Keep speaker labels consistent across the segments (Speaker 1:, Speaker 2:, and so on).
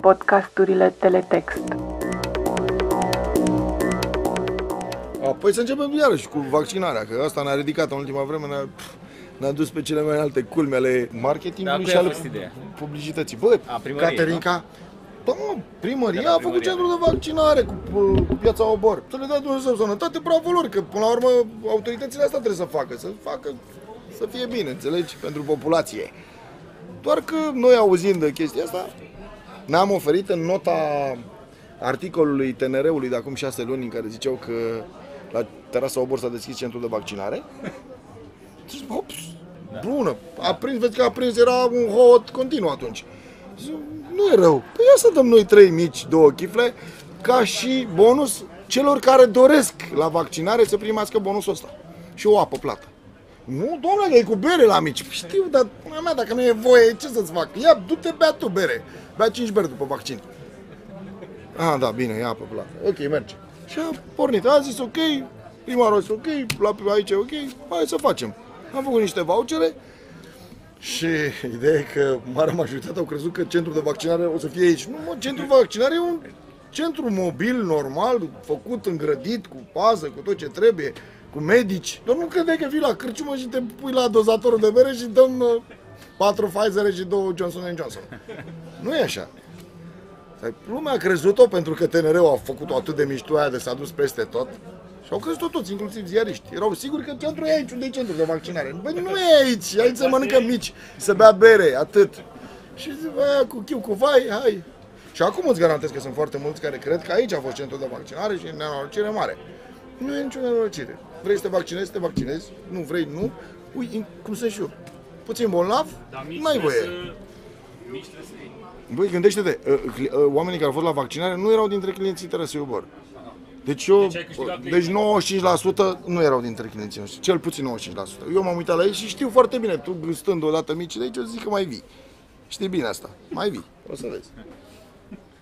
Speaker 1: Podcasturile Teletext
Speaker 2: Apoi să începem iarăși cu vaccinarea, că asta ne-a ridicat în ultima vreme, ne-a, ne-a dus pe cele mai înalte culme ale marketingului
Speaker 3: Dar
Speaker 2: și
Speaker 3: cui a
Speaker 2: ale
Speaker 3: fost ideea?
Speaker 2: publicității. Bă,
Speaker 3: A, primăriei,
Speaker 2: Caterinca, da, mă, primăria
Speaker 3: De la
Speaker 2: a făcut
Speaker 3: primărie.
Speaker 2: centru de vaccinare cu, cu piața Obor. Să le dea Dumnezeu sănătate, bravo lor, că până la urmă autoritățile asta trebuie să facă, să facă, să fie bine, înțelegi, pentru populație. Doar că noi auzind de chestia asta, ne-am oferit în nota articolului TNR-ului de acum șase luni în care ziceau că la terasa Obor s-a deschis centrul de vaccinare. Zic, ops, bună, a prins, vezi că a prins, era un hot continuu atunci. Zic, nu e rău, păi ia să dăm noi trei mici, două chifle, ca și bonus celor care doresc la vaccinare să primească bonusul ăsta. Și o apă plată. Nu, domnule, că e cu bere la mici. Păi Știu, dar până mea, dacă nu e voie, ce să-ți fac? Ia, du-te, bea tu bere. Bea 5 beri după vaccin. Ah, da, bine, ia apă plată. Ok, merge. Și a pornit. A zis ok, primarul a zis ok, la aici e ok, hai să facem. Am făcut niște vouchere și ideea e că marea majoritate au crezut că centrul de vaccinare o să fie aici. Nu, mă, centrul de vaccinare e un centru mobil, normal, făcut, îngrădit, cu pază, cu tot ce trebuie, cu medici. Doar nu credeai că vii la cârciumă și te pui la dozatorul de bere și dăm uh, patru Pfizer și două Johnson Johnson. Nu e așa. Dar Lumea a crezut-o pentru că TNR-ul a făcut-o atât de mișto aia de s-a dus peste tot. Și au crezut-o toți, inclusiv ziariști. Erau siguri că centrul e aici, unde e centrul de vaccinare. Băi, nu e aici, aici se mănâncă mici, să bea bere, atât. Și zic, bă, cu chiu, cu vai, hai. Și acum îți garantez că sunt foarte mulți care cred că aici a fost centrul de vaccinare și nenorocire mare. Nu e nicio nenorocire. Vrei să te vaccinezi, te vaccinezi. Nu vrei, nu. Ui, cum sunt și eu. Puțin bolnav,
Speaker 4: Dar mici
Speaker 2: n-ai voie.
Speaker 4: trebuie să... Mici trebuie să iei.
Speaker 2: Băi, gândește-te, uh, cli- uh, oamenii care au fost la vaccinare nu erau dintre clienții Terasei Ubor. Deci eu,
Speaker 4: Deci ai câștigat
Speaker 2: deci 95% nu erau dintre clienții noștri, cel puțin 95%. Eu m-am uitat la ei și știu foarte bine, tu stând odată mici de aici, eu zic că mai vii. Știi bine asta, mai vii, o să vezi.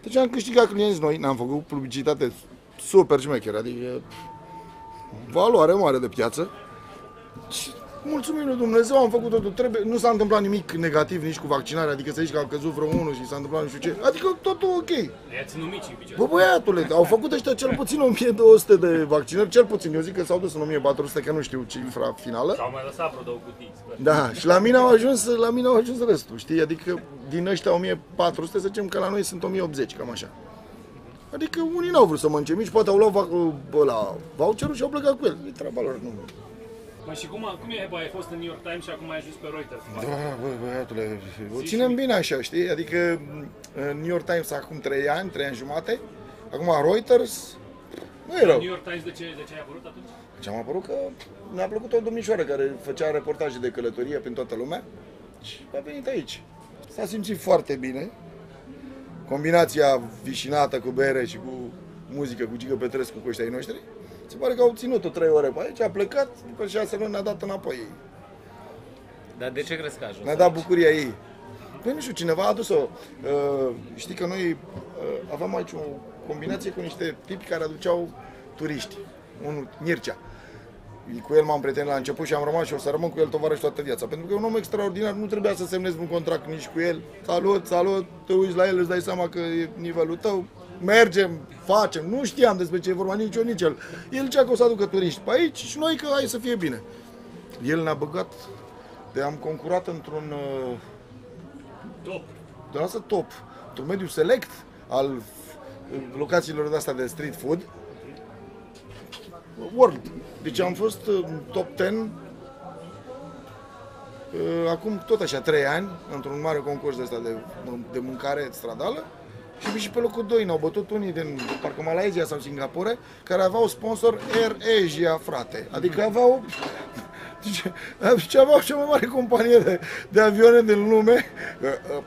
Speaker 2: Deci am câștigat clienți noi, ne-am făcut publicitate super șmecheră, adică valoare mare de piață. Și mulțumim lui Dumnezeu, am făcut totul trebuie. Nu s-a întâmplat nimic negativ nici cu vaccinarea, adică să zici că a căzut vreo unul și s-a întâmplat nu știu ce. Adică totul ok.
Speaker 4: I-a ținut mici în picioare.
Speaker 2: Bă, băiatule, au făcut ăștia cel puțin 1200 de vaccinări, cel puțin. Eu zic că s-au dus în 1400, că nu știu cifra finală.
Speaker 4: Și-au mai lăsat vreo două cutii, sper.
Speaker 2: Da, și la mine au ajuns, la mine au ajuns restul, știi? Adică din ăștia 1400, să zicem că la noi sunt 1080, cam așa. Adică unii n-au vrut să mănânce mici, poate au luat va- la voucherul și au plecat cu el. E treaba lor, nu.
Speaker 4: Mă, și cum, cum e, bă, ai fost în New York Times și acum ai ajuns pe Reuters?
Speaker 2: Da, bă, băiatule, o ținem bine așa, știi? Adică în New York Times acum 3 ani, 3 ani jumate, acum Reuters, nu e rău.
Speaker 4: New York Times de ce, de ce ai apărut atunci?
Speaker 2: Ce am apărut că mi-a plăcut o domnișoară care făcea reportaje de călătorie prin toată lumea și a venit aici. S-a simțit foarte bine. Combinația vișinată cu bere și cu muzică, cu Gică Petrescu, cu ăștia ai noștri, se pare că au ținut-o trei ore pe aici, a plecat, după șase luni ne-a dat înapoi ei.
Speaker 3: Dar de ce crezi că a ajuns
Speaker 2: Ne-a dat
Speaker 3: aici?
Speaker 2: bucuria ei. Păi nu știu, cineva a adus-o. Uh, știi că noi uh, aveam aici o combinație cu niște tipi care aduceau turiști. Unul, Mircea. Cu el m-am prietenit la început și am rămas și o să rămân cu el tovarăș toată viața. Pentru că e un om extraordinar, nu trebuia să semnezi un contract nici cu el. Salut, salut, te uiți la el, îți dai seama că e nivelul tău. Mergem, facem. Nu știam despre ce e vorba nici eu, nici el. El cea că o să aducă turiști pe aici și noi că hai să fie bine. El ne-a băgat de am concurat într-un uh,
Speaker 4: Top.
Speaker 2: de asta top, într-un mediu select al uh, locațiilor de astea de street food. World. Deci am fost uh, top 10 uh, acum tot așa 3 ani, într-un mare concurs de ăsta de, de mâncare stradală. Și și pe locul 2 ne-au bătut unii din parcă Malaysia sau Singapore, care aveau sponsor Air Asia, frate. Adică aveau deci, ce aveau cea mai mare companie de, de avioane din lume. Uh, uh,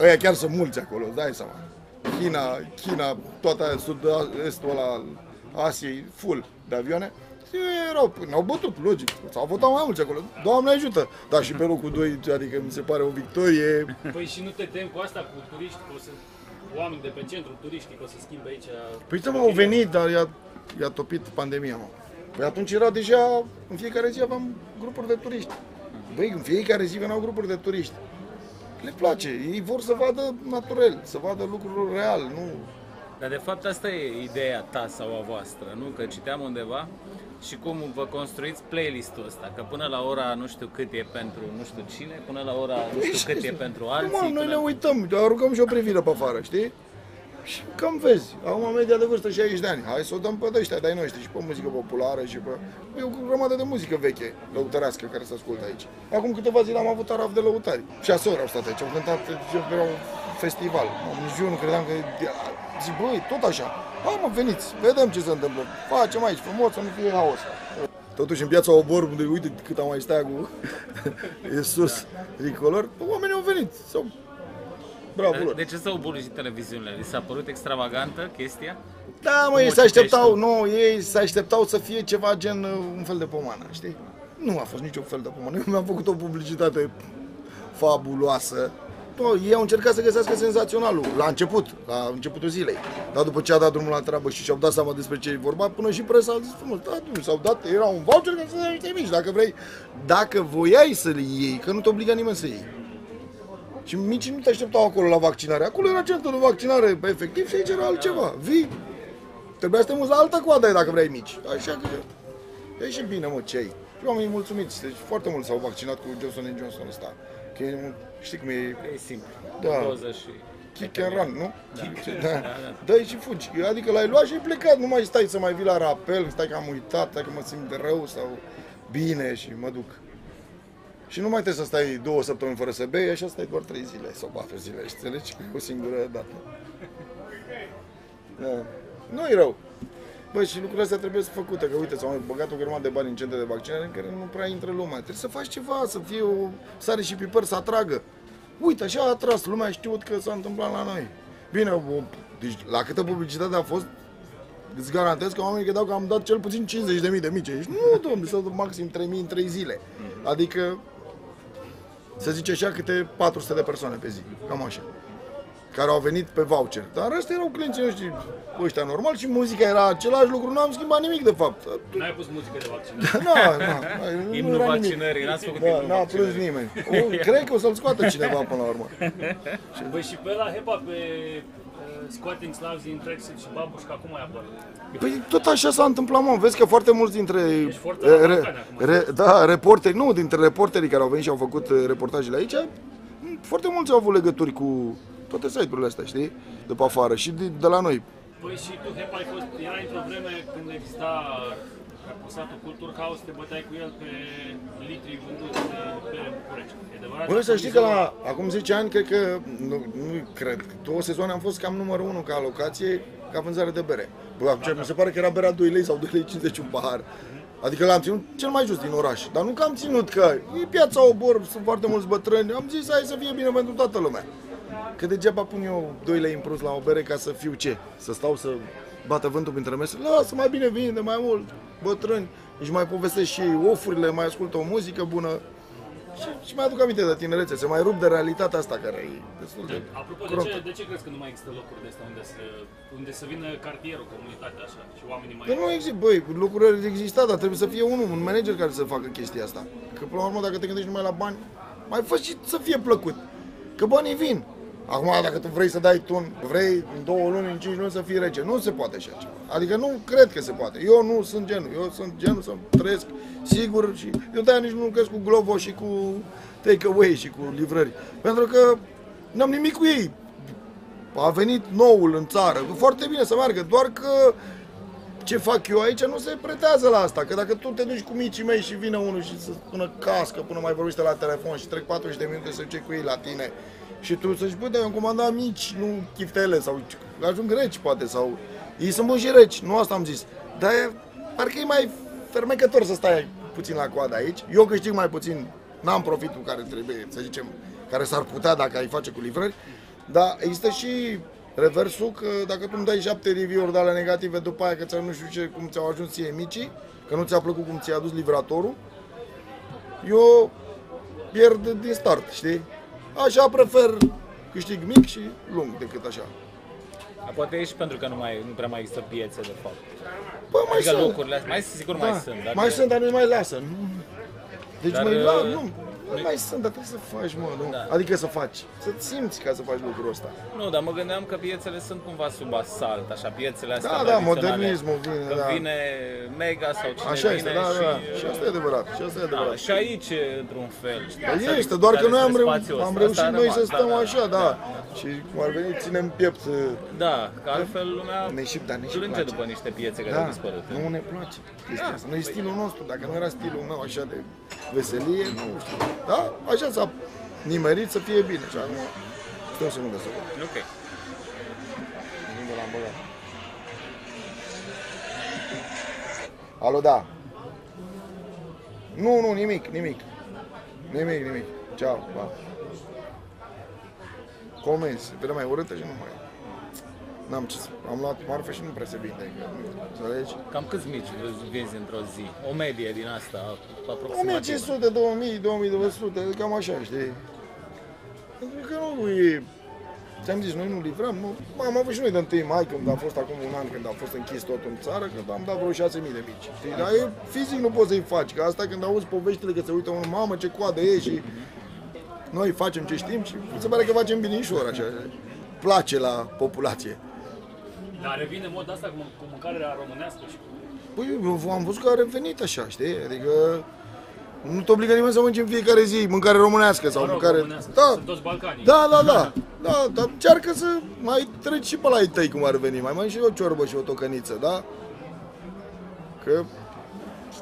Speaker 2: Ăia chiar sunt mulți acolo, îți dai seama. China, China, toată sud-estul ăla al Asiei, full de avioane. Și erau, ne-au bătut, logic, s-au votat mai mulți acolo. Doamne ajută! Dar și pe locul 2, adică mi se pare o victorie.
Speaker 4: Păi și nu te temi cu asta, cu turiști, că o să... Oameni de pe centru turistic o să schimbe aici...
Speaker 2: Păi da, mă, au venit, dar i-a, i-a topit pandemia, mă. Păi atunci era deja, în fiecare zi aveam grupuri de turiști. Băi, în fiecare zi veneau grupuri de turiști. Le place, ei vor să vadă naturel, să vadă lucruri real, nu...
Speaker 3: Dar de fapt asta e ideea ta sau a voastră, nu? Că citeam undeva și cum vă construiți playlistul ăsta, că până la ora nu știu cât e pentru nu știu cine, până la ora nu știu cât e pentru alții.
Speaker 2: Păi, Mă, noi
Speaker 3: până...
Speaker 2: ne uităm, aruncăm și o privire pe afară, știi? Și cam vezi, acum media de vârstă 60 de ani, hai să o dăm pe ăștia de-ai noștri și pe muzică populară și pe... E o grămadă de muzică veche, lăutărească, care se ascultă aici. Acum câteva zile am avut araf de lăutari. Șase ore au stat aici, au cântat, era un festival. Nici eu nu credeam că... Zic, băi, tot așa. Hai mă, veniți, vedem ce se întâmplă. Facem aici, frumos, să nu fie haos. Totuși în piața Obor, unde uite cât am mai stat cu e sus tricolor, oamenii au venit. Sau... Bravo lor.
Speaker 3: De ce s-au bulijit televiziunile? Li s-a părut extravagantă chestia?
Speaker 2: Da, mă,
Speaker 3: Cum
Speaker 2: ei
Speaker 3: o
Speaker 2: se
Speaker 3: citești
Speaker 2: așteptau,
Speaker 3: tu?
Speaker 2: nu, ei se așteptau să fie ceva gen uh, un fel de pomană, știi? Nu a fost niciun fel de pomană. Eu mi-am făcut o publicitate fabuloasă. Nu, ei au încercat să găsească senzaționalul la început, la începutul zilei. Dar după ce a dat drumul la treabă și și-au dat seama despre ce e vorba, până și presa a zis frumos, da, nu, s-au dat, era un voucher ca să dai niște mici, dacă vrei, dacă voiai să le iei, că nu te obliga nimeni să iei. Și micii nu te așteptau acolo la vaccinare. Acolo era centru de vaccinare pe efectiv și aici era altceva. Vii, trebuia să te muți la altă coadă dacă vrei mici. Așa că e și bine, mă, ce ai. Și oamenii mulțumiți. Deci foarte mulți s-au vaccinat cu Johnson Johnson ăsta. Că e, un- știi cum e,
Speaker 3: E simplu.
Speaker 2: Da.
Speaker 3: Doză și...
Speaker 2: kick and run, nu? Da. da. Dai și fugi. Adică l-ai luat și ai plecat. Nu mai stai să mai vii la rapel, stai că am uitat, stai că mă simt rău sau bine și mă duc. Și nu mai trebuie să stai două săptămâni fără să bei, așa stai doar trei zile sau patru zile, și înțelegi? Că e o singură dată. Da. Nu e rău. Băi, și lucrurile astea trebuie să făcute, că uite, s-au mai băgat o grămadă de bani în centre de vaccinare în care nu prea intră lumea. Trebuie să faci ceva, să fie o sare și piper, să atragă. Uite, așa a atras, lumea a știut că s-a întâmplat la noi. Bine, o, deci la câtă publicitate a fost, îți garantez că oamenii credeau că am dat cel puțin 50.000 de mici. Deci, nu, domnule, s-au dat maxim 3.000 în 3 zile. Adică, să zice așa, câte 400 de persoane pe zi. Cam așa care au venit pe voucher. Dar ăștia erau clienții noștri ăștia normal și muzica era același lucru, nu am schimbat nimic de fapt.
Speaker 4: N-ai pus muzică de vaccin.
Speaker 2: Nu, nu, nu
Speaker 3: Imnul
Speaker 2: era nimic.
Speaker 3: vaccinării, n-ați făcut
Speaker 2: Da,
Speaker 3: imnul
Speaker 2: n-a plâns
Speaker 3: vaccinării.
Speaker 2: nimeni. O, cred că o să-l scoată cineva până la urmă.
Speaker 4: Băi, și pe la Hepa, pe uh, Squatting Slavs din Tracksuit și Babușca, cum mai apare?
Speaker 2: Păi tot așa s-a întâmplat, mă. Vezi că foarte mulți dintre
Speaker 4: foarte
Speaker 2: eh,
Speaker 4: la
Speaker 2: re,
Speaker 4: Balcani acum,
Speaker 2: re, da, reporteri, nu, dintre reporterii care au venit și au făcut eh, reportajele aici, m, foarte mulți au avut legături cu toate site-urile astea, știi? De pe afară și de, de la noi.
Speaker 4: Păi și tu, Hepa, ai fost, era într-o vreme când exista repusatul Cultur House, te băteai cu el pe litri vânduți de pe București. E adevărat?
Speaker 2: Băi, să știi că la, acum 10 ani, cred că, nu, nu cred, două sezoane am fost cam numărul 1 ca alocație, ca vânzare de bere. Bă, acum, mi se pare că era berea 2 lei sau 2 lei 50 un pahar. Adică l-am ținut cel mai jos din oraș. Dar nu că am ținut că e piața Obor, sunt foarte mulți bătrâni. Am zis, hai să fie bine pentru toată lumea. Că degeaba pun eu 2 lei în plus la o bere ca să fiu ce? Să stau să bată vântul printre mese? Lasă, mai bine vinde mai mult, bătrâni. Își mai povestesc și ei ofurile, mai ascultă o muzică bună. Și, și mai aduc aminte de tinerețe, se mai rup de realitatea asta care e destul de
Speaker 4: Apropo, de
Speaker 2: crontă.
Speaker 4: ce, de ce crezi că nu mai există locuri de astea unde să, unde să vină cartierul, comunitatea așa și oamenii mai...
Speaker 2: Că nu există, băi, lucrurile exista, dar trebuie să fie unul, un manager care să facă chestia asta. Că până la urmă, dacă te gândești numai la bani, mai fă și să fie plăcut. Că banii vin. Acum, dacă tu vrei să dai tu, vrei în două luni, în cinci luni să fii rege, nu se poate așa ceva. Adică nu cred că se poate. Eu nu sunt genul. Eu sunt genul să trăiesc sigur și eu de nici nu lucrez cu Glovo și cu take-away și cu livrări. Pentru că n-am nimic cu ei. A venit noul în țară. Foarte bine să meargă, doar că ce fac eu aici nu se pretează la asta. Că dacă tu te duci cu micii mei și vine unul și să spună cască până mai vorbește la telefon și trec 40 de minute să duce cu ei la tine și tu să zici, bă, dar eu am comandat mici, nu chiftele sau ajung reci poate sau ei sunt buni și reci, nu asta am zis. Dar e, parcă e mai fermecător să stai puțin la coadă aici. Eu câștig mai puțin, n-am profitul care trebuie, să zicem, care s-ar putea dacă ai face cu livrări, dar există și reversul că dacă tu îmi dai șapte review-uri de alea negative după aia că ți nu știu ce, cum ți-au ajuns ție micii, că nu ți-a plăcut cum ți-a adus livratorul, eu pierd din start, știi? Așa prefer câștig mic și lung decât așa.
Speaker 3: Dar Poate e și pentru că nu, mai, nu prea mai există piețe, de fapt.
Speaker 2: Bă, mai
Speaker 3: Adică
Speaker 2: sunt.
Speaker 3: locurile astea, mai sigur mai sunt. Dar
Speaker 2: mai
Speaker 3: de-
Speaker 2: sunt, dar nu mai lasă. Nu. Deci
Speaker 3: Dar,
Speaker 2: mai la,
Speaker 3: uh,
Speaker 2: nu. Nu mai sunt, dar trebuie să faci, mă, nu?
Speaker 3: Da.
Speaker 2: Adică să faci, să simți ca să faci lucrul ăsta.
Speaker 3: Nu, dar mă gândeam că piețele sunt cumva sub asalt, așa, piețele astea
Speaker 2: Da, da,
Speaker 3: tradiționale.
Speaker 2: modernismul vine,
Speaker 3: Că
Speaker 2: da.
Speaker 3: vine Mega sau cine
Speaker 2: Așa
Speaker 3: vine
Speaker 2: este, da,
Speaker 3: și...
Speaker 2: da, și asta e adevărat, și asta e
Speaker 3: Da,
Speaker 2: adevărat.
Speaker 3: și aici, într-un fel, știi?
Speaker 2: Păi
Speaker 3: Asta
Speaker 2: este,
Speaker 3: dis-
Speaker 2: doar că
Speaker 3: despre
Speaker 2: noi am, reu-
Speaker 3: spațiul ăsta,
Speaker 2: am
Speaker 3: asta
Speaker 2: reușit
Speaker 3: a
Speaker 2: noi
Speaker 3: rămas,
Speaker 2: să
Speaker 3: da,
Speaker 2: stăm
Speaker 3: da,
Speaker 2: așa, da. Și cum ar veni, ținem piept.
Speaker 3: Da, că altfel lumea
Speaker 2: Ne și, dar ne și
Speaker 3: plânge
Speaker 2: place.
Speaker 3: după niște piețe care
Speaker 2: Da,
Speaker 3: au dispărut.
Speaker 2: nu ne place chestia asta. Noi e stilul nostru, dacă nu era stilul meu așa de veselie, nu știu. Da? Așa s-a nimerit să fie bine. Și acum, stăm să nu găsăm.
Speaker 3: Ok.
Speaker 2: Unde l-am băgat? Alo, da. Nu, nu, nimic, nimic. Nimic, nimic. Ceau, pa. Comenzi, pe mai urâtă și nu mai... N-am ce să... Am luat marfă și nu prea se vinde. că- Înțelegi?
Speaker 3: Cam câți mici vezi- vinzi într-o zi? O medie din asta, aproximativ.
Speaker 2: 1500, 2000, 2200, cam așa, știi? Pentru că nu e... Ți-am zis, noi nu livrăm, nu. Am avut și noi de 1 mai, când a fost acum un an, când a fost închis tot în țară, când am dat vreo 6000 de mici. Știi? Dar e, fizic nu poți să-i faci, că asta când auzi poveștile că se uită unul, mamă, ce coadă e și noi facem ce știm și se pare că facem binișor, așa. Place la populație.
Speaker 4: Dar revine moda asta cu, cu mâncarea românească și cu...
Speaker 2: Păi eu am văzut că a revenit așa, știi? Adică nu te obligă nimeni să mănânci în fiecare zi mâncare românească sau
Speaker 4: Mă rog,
Speaker 2: mâncare...
Speaker 4: românească,
Speaker 2: Da,
Speaker 4: sunt toți balcanii.
Speaker 2: da, da, da, da, dar încearcă să mai treci și pe la ei tăi cum ar veni, mai mănânci și o ciorbă și o tocăniță, da? Că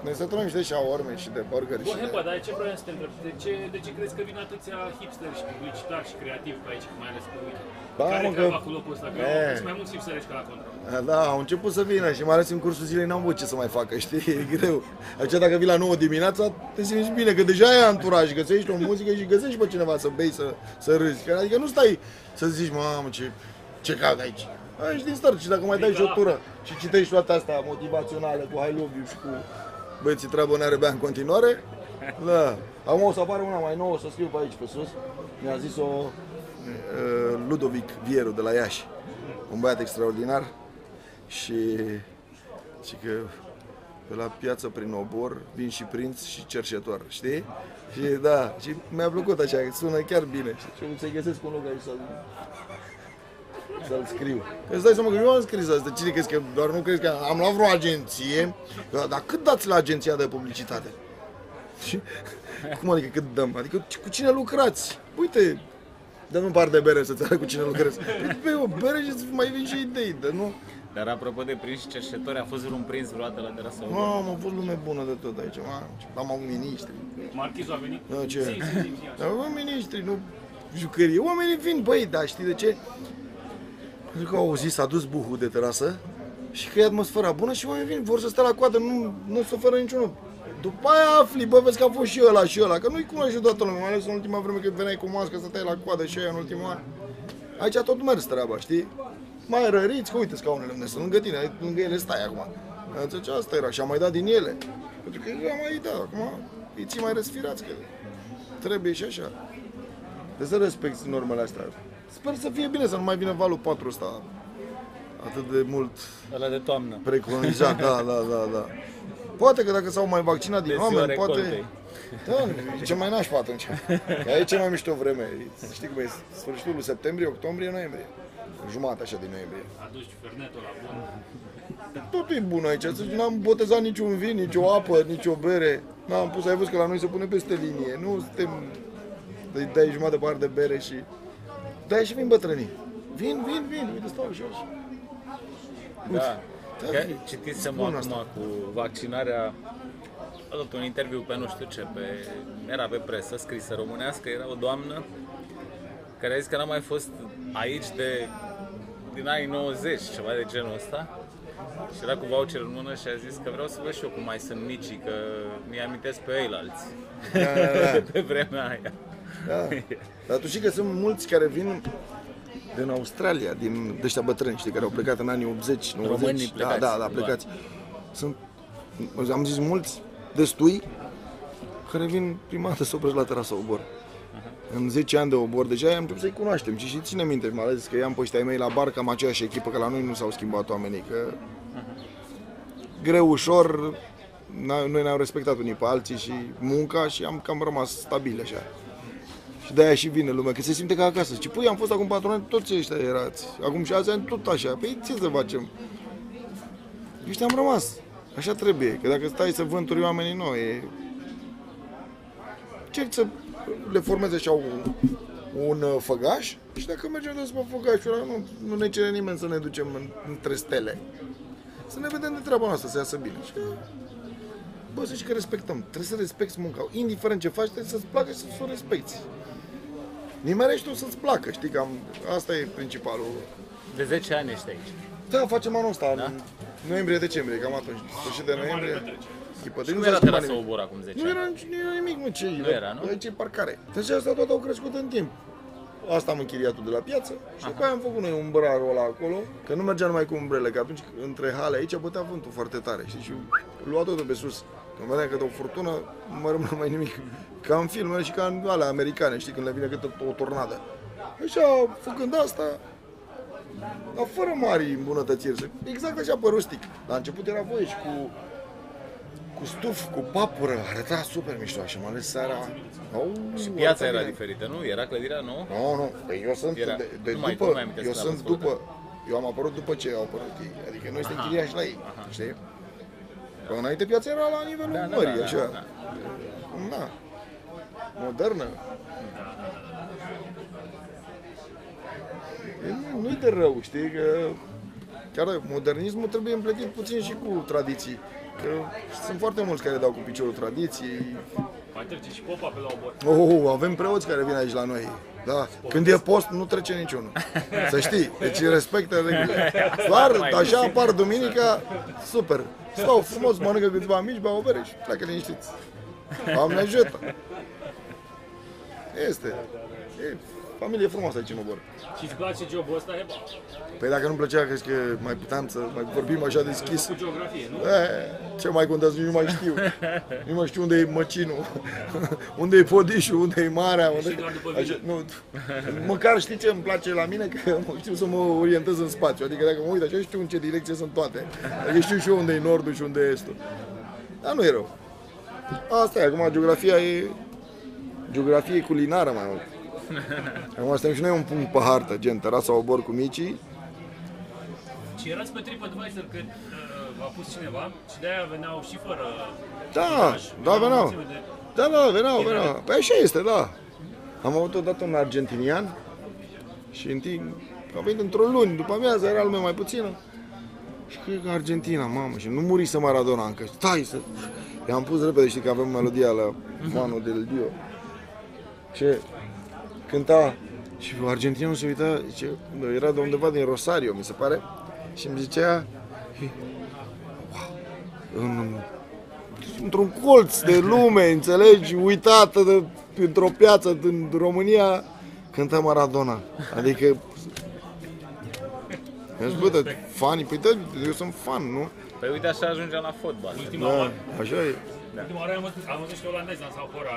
Speaker 2: ne săturăm și de shawarme și de burger
Speaker 4: Bă,
Speaker 2: și
Speaker 4: Hepa,
Speaker 2: de...
Speaker 4: dar ce vreau să te întreb? De ce, de ce crezi că vin atâția hipsteri și publicitari și creativi pe aici, mai ales pe weekend?
Speaker 2: Da,
Speaker 4: Care
Speaker 2: mă,
Speaker 4: e
Speaker 2: că-
Speaker 4: treaba cu locul ăsta? Că
Speaker 2: E.
Speaker 4: sunt mai mulți hipsteri ca la contra.
Speaker 2: Da, au început să vină și mai ales în cursul zilei n-au avut ce să mai facă, știi, e greu. Aici dacă vii la 9 dimineața, te simți bine, că deja ai anturaj, găsești o muzică și găsești pe cineva să bei, să, să râzi. Că, adică nu stai să zici, mamă, ce, ce caut aici. Ești din start și dacă mai dai și o tură și citești toate astea motivaționale cu I love you și cu băieții treabă n-are bea în continuare, da. Acum o să apară una mai nouă, o să scriu pe aici, pe sus. Mi-a zis-o uh, Ludovic Vieru de la Iași, un băiat extraordinar și, și că pe la piață prin obor vin și prinț și cerșetor, știi? Și da, și mi-a plăcut așa, că sună chiar bine. Și și o să-i găsesc un loc aici să să-l scriu. Că îți dai seama că eu am scris asta. Cine crezi că doar nu crezi că am luat vreo agenție? Că, dar cât dați la agenția de publicitate? Și, cum adică cât dăm? Adică cu cine lucrați? Uite, dăm un par de bere să-ți arăt cu cine lucrezi. Păi, pe o bere și îți mai vin și idei, dar nu...
Speaker 3: Dar apropo de prins și cerșetori, a fost vreun prins vreodată la terasa
Speaker 2: Mamă, a fost lume bună de tot aici. Mamă, ce- am avut miniștri.
Speaker 4: Marchizul a venit?
Speaker 2: Da, ce?
Speaker 4: Zi, zi, zi, zi,
Speaker 2: Dar avem miniștri, nu jucărie. Oamenii vin, băi, dar știi de ce? Pentru că au auzit, s-a dus buhul de terasă și că e atmosfera bună și oamenii vin, vor să stea la coadă, nu, nu se fără niciunul. După aia afli, bă, vezi că a fost și ăla și ăla, că nu-i cunoaște toată lumea, mai ales în ultima vreme când veneai cu mască să stai la coadă și aia în ultimul an. Aici tot mers treaba, știi? Mai răriți, că uite scaunele unde sunt lângă tine, lângă ele stai acum. Înțelegi, asta era și am mai dat din ele. Pentru că eu am mai dat, acum îi ții mai răsfirați, că trebuie și așa. Trebuie să respecti normele astea. Sper să fie bine, să nu mai vină valul 4 ăsta atât de mult
Speaker 3: Ăla de toamnă.
Speaker 2: preconizat, da, da, da, da. Poate că dacă s-au mai vaccinat din
Speaker 3: De ziua
Speaker 2: oameni, poate...
Speaker 3: recoltei.
Speaker 2: Da, e ce mai nașpa atunci. Că e cea mai mișto vreme. Știi cum e? Sfârșitul lui septembrie, octombrie, noiembrie. Jumătate așa din noiembrie.
Speaker 4: Aduci fernetul la bun.
Speaker 2: Totul e bun aici. N-am botezat niciun vin, nicio apă, nicio bere. N-am pus, ai văzut că la noi se pune peste linie. Nu suntem... Îi dai jumătate de par de bere și... Dai și vin bătrânii. Vin, vin, vin. Uite, stau și așa.
Speaker 3: Da.
Speaker 2: Da,
Speaker 3: Că
Speaker 2: e
Speaker 3: citisem
Speaker 2: bun
Speaker 3: acum
Speaker 2: asta.
Speaker 3: cu vaccinarea a dat un interviu pe nu știu ce, pe, era pe presă, scrisă românească, era o doamnă care a zis că n-a mai fost aici de din anii 90, ceva de genul ăsta. Și era cu voucher în mână și a zis că vreau să văd și eu cum mai sunt micii, că mi amintesc pe ei alți.
Speaker 2: Da, da, da.
Speaker 3: pe vremea aia.
Speaker 2: Da. Dar tu știi că sunt mulți care vin din Australia, din de ăștia bătrâni, știi, care au plecat în anii 80, 90.
Speaker 3: Românii
Speaker 2: da,
Speaker 3: plecați,
Speaker 2: da, da, plecați. Sunt, am zis mulți, destui, care vin prima dată să opresc la terasa Obor. În 10 ani de obor, deja am început să-i cunoaștem și, și ține minte, mai ales că i-am pe ăștia ai mei la bar, cam aceeași echipă, că la noi nu s-au schimbat oamenii, că greu, ușor, n- noi ne-am respectat unii pe alții și munca și am cam rămas stabili așa. Și de-aia și vine lumea, că se simte ca acasă. Și păi, am fost acum patru ani, toți ăștia erați. Acum șase ani, tot așa. Păi ce să facem? Ăștia am rămas. Așa trebuie, că dacă stai să vânturi oamenii, nu, e... Încerc să le formeze așa un, un uh, făgaș și dacă mergem de pe făgașul ăla, nu, nu ne cere nimeni să ne ducem în, între stele. Să ne vedem de treaba noastră, să iasă bine. Și că, bă, să știi că respectăm. Trebuie să respecti munca. Indiferent ce faci, trebuie să-ți placă și să o respecti. Nimerești tu să-ți placă, știi, cam asta e principalul.
Speaker 3: De 10 ani ești aici.
Speaker 2: Da, facem anul ăsta, da? în noiembrie-decembrie, cam atunci, sfârșit de noiembrie.
Speaker 3: Și
Speaker 2: Hipotecă,
Speaker 3: cum
Speaker 2: nu
Speaker 3: era
Speaker 2: s-a schimbat
Speaker 3: terasa
Speaker 2: nimic.
Speaker 3: Obor acum 10
Speaker 2: Nu
Speaker 3: ani?
Speaker 2: era, nici- nu era nimic, mă, ce
Speaker 3: Nu era, nu?
Speaker 2: Aici e parcare. Deci asta toate au crescut în timp. Asta am închiriat de la piață și după aia am făcut noi umbrarul ăla acolo, că nu mergea numai cu umbrele, că atunci între hale aici bătea vântul foarte tare, știi, și lua totul pe sus. Când vedeam că de o furtună, nu mai rămâne mai nimic. Ca în filmele și ca în alea americane, știi, când le vine câte o tornadă. Așa, făcând asta, dar fără mari îmbunătățiri. Exact așa pe rustic. La început era voie și cu, cu stuf, cu papură, arăta super mișto așa, mai ales seara. Au,
Speaker 3: Și piața
Speaker 2: arăta
Speaker 3: era
Speaker 2: bine.
Speaker 3: diferită, nu? Era clădirea nouă?
Speaker 2: Nu, nu, păi eu sunt
Speaker 3: Era-
Speaker 2: de, de
Speaker 3: nu mai-
Speaker 2: după,
Speaker 3: nu mai amintesc
Speaker 2: eu
Speaker 3: când am
Speaker 2: sunt
Speaker 3: văzut,
Speaker 2: după, eu am apărut după ce au apărut ei, adică noi suntem chiriași la ei, știi? Că înainte piața era la nivelul
Speaker 3: Da, da,
Speaker 2: mării,
Speaker 3: da,
Speaker 2: așa,
Speaker 3: da,
Speaker 2: da. modernă. E, nu- Nu-i de rău, știi, că chiar modernismul trebuie împletit puțin și cu tradiții. Că sunt foarte mulți care dau cu piciorul tradiției,
Speaker 4: Mai trece și popa pe la obor.
Speaker 2: Oh, avem preoți care vin aici la noi. Da. Când e post, nu trece niciunul. Să știi. Deci respectă regulile. Doar
Speaker 3: Mai
Speaker 2: așa
Speaker 3: puțin.
Speaker 2: apar duminica, super. Stau frumos, mănâncă câțiva mici, beau o bere și pleacă liniștiți. Doamne ajută. Este. E familie frumoasă aici în Obor.
Speaker 4: Și îți place jobul ăsta, Heba?
Speaker 2: Păi dacă nu-mi plăcea, crezi că mai puteam să mai vorbim așa deschis?
Speaker 4: Cu geografie, nu?
Speaker 2: E, ce mai contează, nu mai știu. Nu mai știu unde e măcinul, unde e podișul, unde e marea. Unde...
Speaker 4: Și doar după
Speaker 2: Așa, nu, măcar știi ce îmi place la mine? Că știu să mă orientez în spațiu. Adică dacă mă uit așa, știu în ce direcție sunt toate. Adică știu și eu unde e nordul și unde e estul. Dar nu e rău. Asta e, acum geografia e... Geografie culinară mai mult. Acum suntem și noi un punct pe hartă, gen terasa obor cu micii.
Speaker 4: Și erați pe TripAdvisor că uh, v-a pus cineva și de-aia veneau și fără
Speaker 2: Da,
Speaker 4: bagaj.
Speaker 2: da,
Speaker 4: Veneau
Speaker 2: veneau.
Speaker 4: mulțime de-
Speaker 2: Da, da, veneau, veneau. Păi așa este, da. Am avut odată un argentinian și în timp, a venit într-o luni, după amiază era lumea mai puțină. Și cred că Argentina, mamă, și nu murise Maradona încă. Stai să... I-am pus repede, știi că avem melodia la Mano del Dio. Și cânta și argentinul se uita, zice, era de undeva din Rosario, mi se pare, și îmi zicea, în, într-un colț de lume, înțelegi, uitată de, într-o piață din România, cântă Maradona. Adică, mi-a zis, bă, dar fanii, păi da, eu sunt fan, nu?
Speaker 3: Păi uite așa ajungem la fotbal.
Speaker 4: Ultima
Speaker 2: Da,
Speaker 4: oară,
Speaker 2: așa e.
Speaker 4: ultima oară am văzut, am văzut și olandezi dansau hora,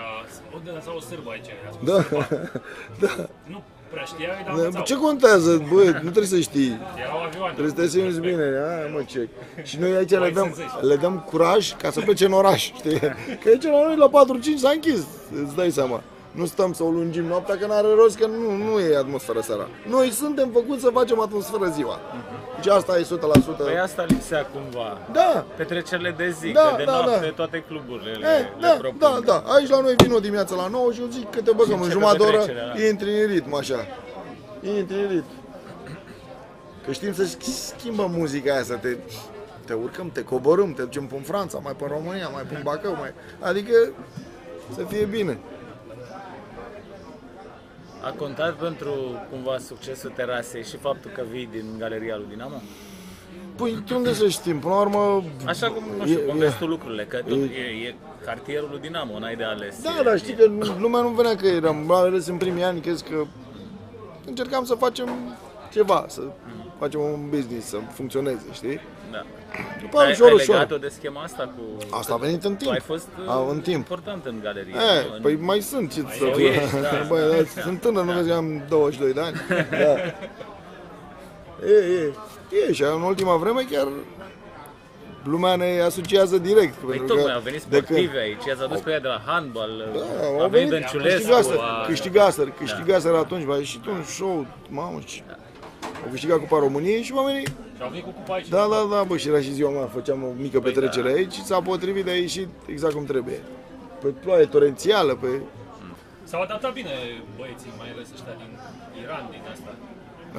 Speaker 4: o dansau o sârbă aici. i-a spus
Speaker 2: Da,
Speaker 4: sârba.
Speaker 2: da.
Speaker 4: Nu prea știai, dar
Speaker 2: da.
Speaker 4: învățau.
Speaker 2: Ce contează, bă, nu trebuie să știi.
Speaker 4: Erau avioane.
Speaker 2: Trebuie să te simți bine, a, mă, ce. Și noi aici le
Speaker 4: Mai
Speaker 2: dăm,
Speaker 4: senzați.
Speaker 2: le dăm curaj ca să plece în oraș, știi? Că aici la noi la 4-5 s-a închis, îți dai seama. Nu stăm să o lungim noaptea, că n-are rost, că nu, nu e atmosferă seara. Noi suntem făcuți să facem atmosferă ziua. Deci asta e 100%.
Speaker 3: Păi asta lipsea cumva.
Speaker 2: Da,
Speaker 3: Petrecerile de zi,
Speaker 2: Da,
Speaker 3: că de
Speaker 2: da,
Speaker 3: noapte
Speaker 2: da.
Speaker 3: toate cluburile le,
Speaker 2: E,
Speaker 3: le
Speaker 2: da,
Speaker 3: propun.
Speaker 2: da, da. Aici la noi vin o dimineață la 9 și eu zic că te băgăm în
Speaker 3: începe
Speaker 2: jumătate de oră,
Speaker 3: petrecerea, da.
Speaker 2: intri în ritm așa. Intri în ritm. Că știm să schimbăm muzica aia, să te, te urcăm, te coborâm, te ducem până în Franța, mai pe România, mai pe Bacău, mai... Adică să fie bine.
Speaker 3: A contat pentru cumva succesul terasei și faptul că vii din galeria lui Dinamo?
Speaker 2: Păi de unde să știm? Până la urmă...
Speaker 3: Așa cum, nu știu,
Speaker 2: e-
Speaker 3: cum
Speaker 2: e-
Speaker 3: vezi tu lucrurile, că tot e, e cartierul lui Dinamo, n-ai de ales.
Speaker 2: Da,
Speaker 3: e,
Speaker 2: dar știi
Speaker 3: e,
Speaker 2: că nu- lumea nu venea că eram, mai ales în primii ani, crezi că încercam să facem ceva, să facem un business, să funcționeze, știi?
Speaker 3: Da.
Speaker 2: După aia
Speaker 3: Ai,
Speaker 2: ușor,
Speaker 3: ai
Speaker 2: ușor.
Speaker 3: legat-o de schema asta cu...
Speaker 2: Asta a venit în
Speaker 3: Tu
Speaker 2: timp.
Speaker 3: ai fost
Speaker 2: A,
Speaker 3: uh,
Speaker 2: în timp.
Speaker 3: important în galerie.
Speaker 2: E,
Speaker 3: nu? În-
Speaker 2: păi mai sunt ce să
Speaker 3: eu ești, da.
Speaker 2: Băi, da, sunt tânăr, nu vezi că am 22 de ani. Da. E, e, e, și în ultima vreme chiar lumea ne asociază direct.
Speaker 3: Păi
Speaker 2: pentru
Speaker 3: tocmai
Speaker 2: că
Speaker 3: au venit
Speaker 2: de
Speaker 3: sportivi
Speaker 2: când-
Speaker 3: aici, i-ați adus pe ea de la handbal,
Speaker 2: Da,
Speaker 3: a
Speaker 2: au
Speaker 3: venit
Speaker 2: venit,
Speaker 3: Dănciulescu,
Speaker 2: câștigaseră,
Speaker 3: a...
Speaker 2: câștigaseră, câștigaseră atunci, mai ieșit un show, mamă, și au câștigat Cupa României și oamenii,
Speaker 4: Și au venit cu cupa aici.
Speaker 2: da, da, da, bă, și era și ziua mea, făceam o mică
Speaker 3: Păi
Speaker 2: petrecere
Speaker 3: da.
Speaker 2: aici și s-a potrivit de a ieșit exact cum trebuie. Pe ploaie torențială, pe...
Speaker 4: S-au adaptat bine băieții, mai ales ăștia din Iran, din asta.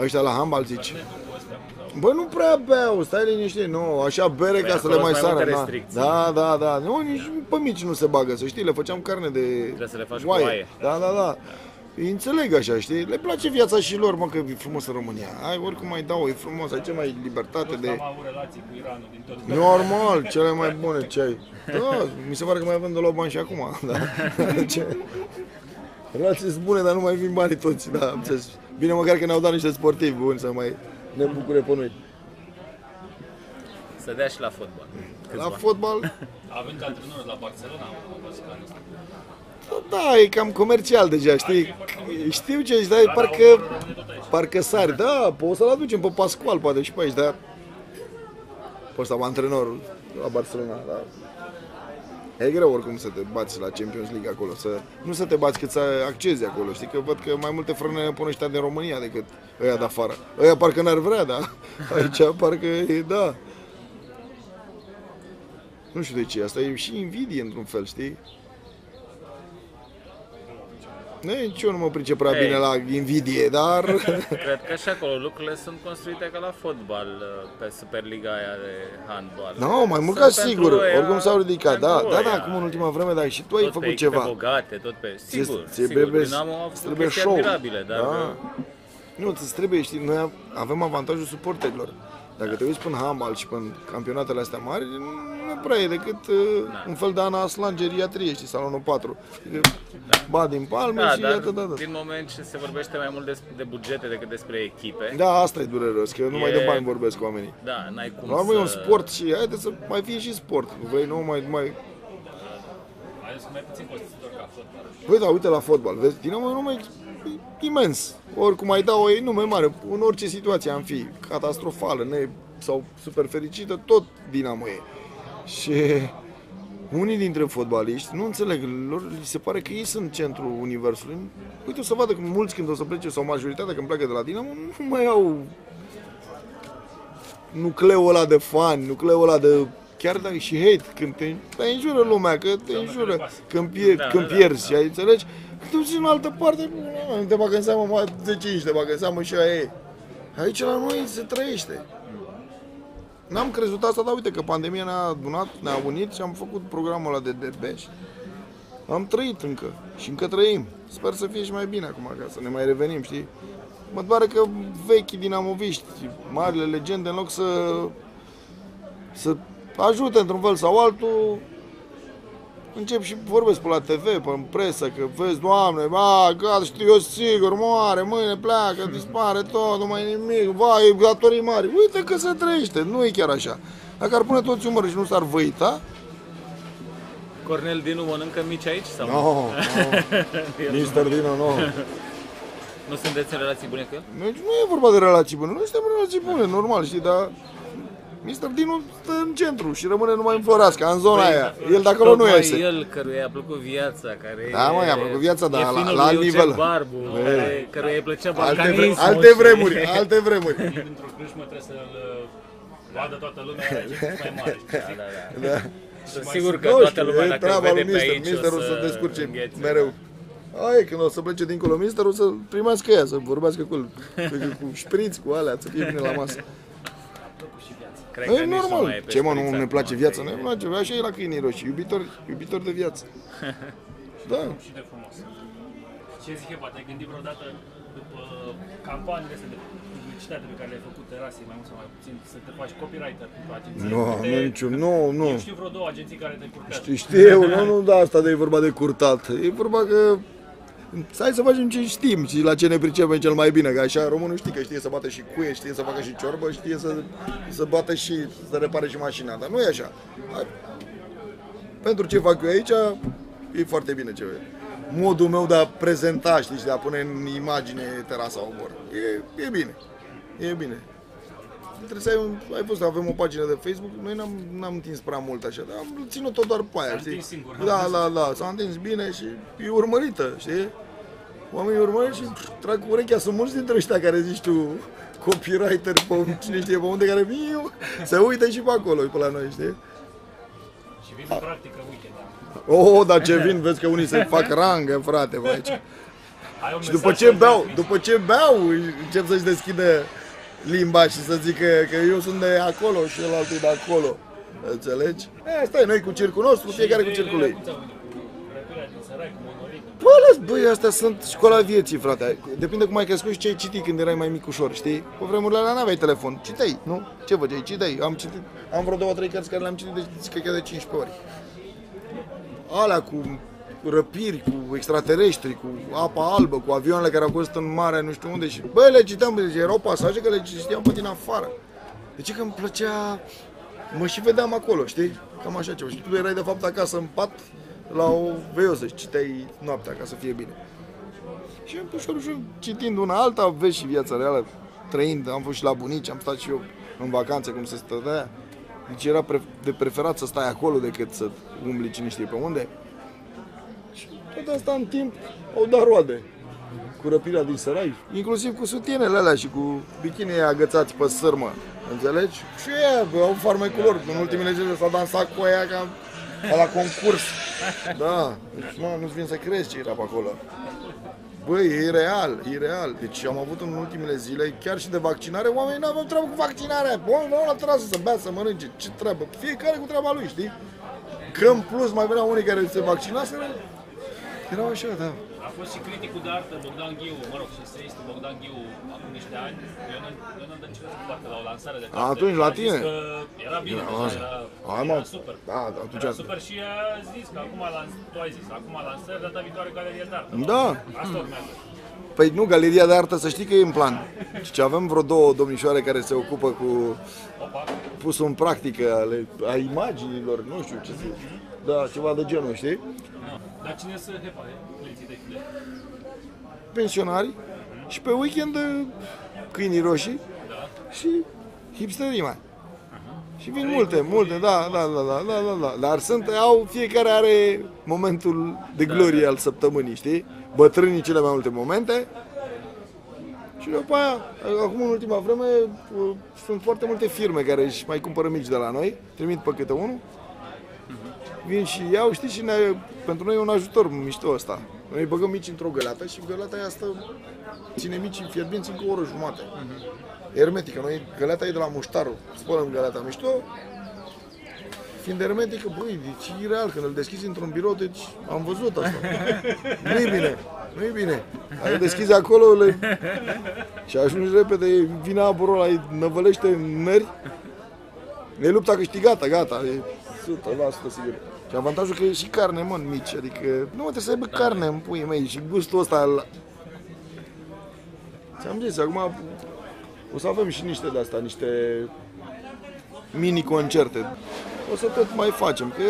Speaker 2: Ăștia la handbal, zici.
Speaker 4: Netul cu ăstea. sau-
Speaker 2: Bă, nu prea beau, stai liniștit, nu, așa bere ca
Speaker 3: Păi,
Speaker 2: să le
Speaker 3: acolo
Speaker 2: mai
Speaker 3: sunt mai
Speaker 2: sară.
Speaker 3: multe
Speaker 2: Da,
Speaker 3: restricții.
Speaker 2: da, da, da, nu, nici pe mici nu se bagă, să știi, le făceam carne de
Speaker 3: Trebuie să le faci cu oaie.
Speaker 2: Da, da, da. Îi înțeleg așa, știi? Le place viața și lor, mă, că e frumos în România. Ai, oricum mai dau, e frumos, ai ce mai libertate
Speaker 4: Toți
Speaker 2: de...
Speaker 4: am avut relații cu Iranul din tot.
Speaker 2: Normal, cele mai bune ce ai. Da, mi se pare că mai avem de luat bani și acum. Da. Ce? Relații sunt bune, dar nu mai vin banii toți. Da, am înțeles. Bine măcar că ne-au dat niște sportivi buni să mai ne bucure pe noi.
Speaker 3: Să dea și la fotbal.
Speaker 2: La
Speaker 3: Câțiva.
Speaker 2: fotbal,
Speaker 4: Având ca antrenor la Barcelona, am văzut că anul ăsta.
Speaker 2: Da, e cam comercial deja, știi? Știu ce zici, dar e parcă, parcă sari. Da, poți să-l aducem pe Pascual, poate și pe aici, dar... Poți să antrenorul la Barcelona, da. E greu oricum să te bați la Champions League acolo, să, nu să te bați cât să accezi acolo, știi că văd că mai multe frâne pun ăștia din România decât ăia de afară. Ăia parcă n-ar vrea, da, aici parcă e, da. Nu știu de ce, asta e și invidie într-un fel, știi? Nu, nici eu nu mă pricep prea
Speaker 3: Ei.
Speaker 2: bine la invidie, dar...
Speaker 3: Cred că și acolo lucrurile sunt construite ca la fotbal uh, pe Superliga aia de handbal.
Speaker 2: Nu, mai mult
Speaker 3: Sunt
Speaker 2: ca
Speaker 3: pentru
Speaker 2: sigur,
Speaker 3: ăia-
Speaker 2: oricum s-au ridicat, da,
Speaker 3: pentru
Speaker 2: da, da,
Speaker 3: ăia.
Speaker 2: acum în ultima vreme, dar și tu ai
Speaker 3: tot
Speaker 2: făcut
Speaker 3: pe echipe
Speaker 2: ceva.
Speaker 3: bogate, tot pe... Sigur,
Speaker 2: Ție- ție
Speaker 3: sigur,
Speaker 2: trebuie-
Speaker 3: Dinamo a
Speaker 2: îți
Speaker 3: făcut
Speaker 2: trebuie
Speaker 3: chestii
Speaker 2: show.
Speaker 3: admirabile, dar...
Speaker 2: Da.
Speaker 3: uh,
Speaker 2: Nu, ți trebuie, știi, noi avem avantajul suporterilor. Dacă te uiți până handbal și până campionatele astea mari, nu nu prea e decât uh,
Speaker 3: Da.
Speaker 2: un fel de Ana Aslan geriatrie, știi, salonul 4. Știi că Ba din palme
Speaker 3: Da,
Speaker 2: și
Speaker 3: dar
Speaker 2: iată, da, da.
Speaker 3: din moment ce se vorbește mai mult des, de bugete decât despre echipe,
Speaker 2: Da, asta e dureros, că numai
Speaker 3: E-
Speaker 2: de bani vorbesc cu oamenii.
Speaker 3: da, n-ai cum
Speaker 2: La urmă e un
Speaker 3: să...
Speaker 2: sport și haideți să mai fie și sport. Vrei, nu mai, mai...
Speaker 4: Mai ales mai puțin costisitor ca fotbal.
Speaker 2: Păi da, uite la fotbal, vezi, Dinamo e un nume imens. Oricum ai dau e nume mare, în orice situație am fi, catastrofală, ne, sau super fericită, tot Dinamo e. Și unii dintre fotbaliști nu înțeleg, lor li se pare că ei sunt centrul universului. Uite, o să vadă că mulți când o să plece, sau majoritatea când pleacă de la Dinamo, nu mai au nucleul ăla de fan, nucleul ăla de chiar da, și hate, când te, te înjură lumea, că te înjură când, pier,
Speaker 3: Da,
Speaker 2: când
Speaker 3: da,
Speaker 2: pierzi, și ai înțelegi? Când te duci în altă parte, nu te bagă în seamă, mai 10 inci te bagă în seamă și aia e. Aici la noi se trăiește. N-am crezut asta, dar uite că pandemia ne-a adunat, ne-a unit și am făcut programul ăla de DB și am trăit încă și încă trăim. Sper să fie și mai bine acum, ca să ne mai revenim, știi? Mă doare că vechi dinamoviști, marile legende, în loc să să ajute într-un fel sau altul, încep și vorbesc pe la TV, pe în presă, că vezi, Doamne, ba, gata, știu eu sigur, moare, mâine pleacă, dispare tot, nu mai e nimic, vai, datorii mari. Uite că se trăiește, nu e chiar așa. Dacă ar pune toți umărul și nu s-ar văita,
Speaker 3: Cornel Dinu mănâncă mici aici sau
Speaker 2: no, no, Mister Dino, no.
Speaker 3: nu sunteți în relații bune cu el?
Speaker 2: Deci nu e vorba de relații bune, noi suntem în relații bune, normal, știi, dar Mister Dinu stă în centru și rămâne numai în Floreasca, în zona aia. El de acolo nu
Speaker 3: Tocmai
Speaker 2: iese.
Speaker 3: el căruia i-a plăcut viața, care
Speaker 2: Da, mă,
Speaker 3: e,
Speaker 2: i-a plăcut viața, dar
Speaker 3: e
Speaker 2: la-
Speaker 3: finul
Speaker 2: la
Speaker 3: lui
Speaker 2: alt
Speaker 3: Eugen
Speaker 2: nivel.
Speaker 3: Barbu, care, căruia îi plăcea
Speaker 2: Alte, vre-
Speaker 3: balcanismul.
Speaker 2: alte
Speaker 3: și-
Speaker 2: vremuri, alte vremuri.
Speaker 4: Într-o crâșmă trebuie să-l uh, vadă toată lumea ce mai mare. știi?
Speaker 3: Da, da, da.
Speaker 2: Da.
Speaker 3: Sunt sigur că
Speaker 2: Nu
Speaker 3: toată
Speaker 2: știu,
Speaker 3: lumea
Speaker 2: e
Speaker 3: dacă îl
Speaker 2: treaba
Speaker 3: vede
Speaker 2: lui
Speaker 3: pe
Speaker 2: Mister.
Speaker 3: aici
Speaker 2: Mister
Speaker 3: o
Speaker 2: o să descurce
Speaker 3: înghețe.
Speaker 2: mereu. Ai, când o să plece dincolo Mister, o să primească ea, să vorbească cu el. Cu șpriț, cu alea, să fie bine la masă.
Speaker 3: Cred că
Speaker 2: E
Speaker 3: nici nu mai
Speaker 2: normal.
Speaker 3: e pe
Speaker 2: Ce mă, nu
Speaker 3: șpriț
Speaker 2: ne
Speaker 3: acum,
Speaker 2: place
Speaker 3: că
Speaker 2: viața?
Speaker 3: e-
Speaker 2: Ne place. Așa e la câinii roșii, iubitor, iubitor de viață. Da.
Speaker 4: Și de frumos. Ce zic Eva, te-ai gândit vreodată după campaniile astea de publicitate pe care le-ai făcut terasei, mai mult sau mai puțin, să te faci copywriter pentru agenție?
Speaker 2: Nu,
Speaker 4: Te-
Speaker 2: nu, niciun, nu, nu.
Speaker 4: Eu știu vreo două agenții care te curtează.
Speaker 2: Știu, știu, nu, nu, da, asta de e vorba de curtat. E vorba că Hai să facem ce știm și la ce ne pricepem cel mai bine, că așa românul știe că știe să bată și cuie, știe să facă și ciorbă, știe să, să bată și să repare și mașina, dar nu e așa. Hai. Pentru ce fac eu aici, e foarte bine ce modul meu de a prezenta, știi, și de a pune în imagine terasa omor. E, e bine. E bine. Trebuie să ai, un, ai văzut, avem o pagină de Facebook, noi n-am, n-am întins prea mult așa, dar am ținut-o doar pe aia,
Speaker 4: S-a
Speaker 2: știi?
Speaker 4: întins singur, am
Speaker 2: da,
Speaker 4: văzut.
Speaker 2: da, da, s-a întins bine și e urmărită, știi? Oamenii urmăresc și pf, trag cu urechea, sunt mulți dintre ăștia care zici tu, copywriter pe cine știe pe unde, care viu, se uită și pe acolo, pe la noi, știi?
Speaker 4: Și vin în practică weekend.
Speaker 2: Oh, dar ce vin, vezi că unii se fac rangă, frate, bă, aici.
Speaker 4: Ai un
Speaker 2: Și
Speaker 4: mesaj
Speaker 2: după ce
Speaker 4: pentru
Speaker 2: beau,
Speaker 4: Netflix?
Speaker 2: după ce beau, încep să-și deschidă limba și să zică că eu sunt de acolo și el altul e de acolo. Înțelegi? E, stai, noi cu circul nostru, fiecare cu circul lui.
Speaker 4: Cum ți-au venit? Cu răpirea din sărai, cu monolită.
Speaker 2: Bă, las, băi, astea sunt școala vieții, frate. Depinde cum ai crescut și ce ai citit când erai mai mic ușor, știi? Pe vremurile alea n-aveai telefon. Citeai, nu? Ce făceai? Citeai. Am citit, am vreo două, trei cărți care le-am citit de, zic că de 15 ori. Alea cu răpiri, cu extraterestri, cu apa albă, cu avioanele care au fost în mare, nu știu unde și... Bă, le citeam, deci erau pasaje că le citeam pe din afară. De ce că îmi plăcea... Mă și vedeam acolo, știi? Cam așa ceva. Și tu erai de fapt acasă în pat la o veioză și citeai noaptea ca să fie bine. Și ușor, ușor, citind una alta, vezi și viața reală, trăind, am fost și la bunici, am stat și eu în vacanțe, cum se stătea. Deci era pre- de preferat să stai acolo decât să umbli cine știe pe unde. Și tot asta în timp au dat roade cu răpirea din sărai, inclusiv cu sutienele alea și cu bikinii agățați pe sârmă, înțelegi? Și ea, bă, au farmecul lor, în ultimele zile s-a dansat cu aia ca, ca la concurs. Da, deci mă, nu-ți vine să crezi ce era pe acolo. Băi, e real, e real. Deci am avut în ultimele zile, chiar și de vaccinare, oamenii nu aveau treabă cu vaccinarea. Oamenii veneau la terasă să bea, să mănânce. Ce treabă? Fiecare cu treaba lui, știi? Că în plus mai veneau unii care se vaccinaseră. Erau așa, da.
Speaker 4: A fost și criticul de artă Bogdan Ghiu, mă rog, și eseistul Bogdan Ghiu acum niște ani. Eu nu, eu nu dăncilesc foarte la o lansare de carte.
Speaker 2: Atunci, la
Speaker 4: A zis
Speaker 2: tine?
Speaker 4: Că era bine,
Speaker 2: Era
Speaker 4: deja,
Speaker 2: așa.
Speaker 4: era,
Speaker 2: Hai, mă.
Speaker 4: era super.
Speaker 2: Da, da, atunci
Speaker 4: Era
Speaker 2: asta.
Speaker 4: super și a zis că acum, lans, tu ai zis, acum lansări, data viitoare galeria de artă.
Speaker 2: Da.
Speaker 4: Asta urmează.
Speaker 2: Păi nu, galeria de artă, să știi că e în plan. Și avem vreo două domnișoare care se ocupă cu
Speaker 4: Opa,
Speaker 2: pusul în practică ale, a imaginilor, nu știu ce să Da, ceva de genul, știi?
Speaker 4: No. Dar cine să hepa, clienții de de
Speaker 2: Pensionari și pe weekend eh, câinii roșii
Speaker 4: Da.
Speaker 2: și hipsterii mai. Și vin multe, multe, da, da, da, da, da, da, da. Dar sunt, au, fiecare are momentul de glorie al săptămânii, știi? Bătrânii cele mai multe momente. Și după aia, acum în ultima vreme, uh, sunt foarte multe firme care își mai cumpără mici de la noi, trimit pe câte unul, vin și iau, știi, și ne, pentru noi e un ajutor mișto ăsta. Noi băgăm mici într-o găleată și găleata aia stă, ține micii fierbinți încă o oră jumate. Hermetică, noi găleata e de la muștarul, spălăm găleata mișto, fiind hermetică, băi, deci e real, când îl deschizi într-un birou, deci am văzut asta. Nu-i bine, nu-i bine. Ai deschizi acolo le... și ajungi repede, vine aburul ăla, îi năvălește în nări, e lupta câștigată, gata, e 100% sigur. Și avantajul că e și carne, mă, în mici, adică nu mă trebuie să aibă carne în puii mei și gustul ăsta al... Ți-am zis, acum o să avem și niște de asta, niște mini-concerte. O să tot mai facem, că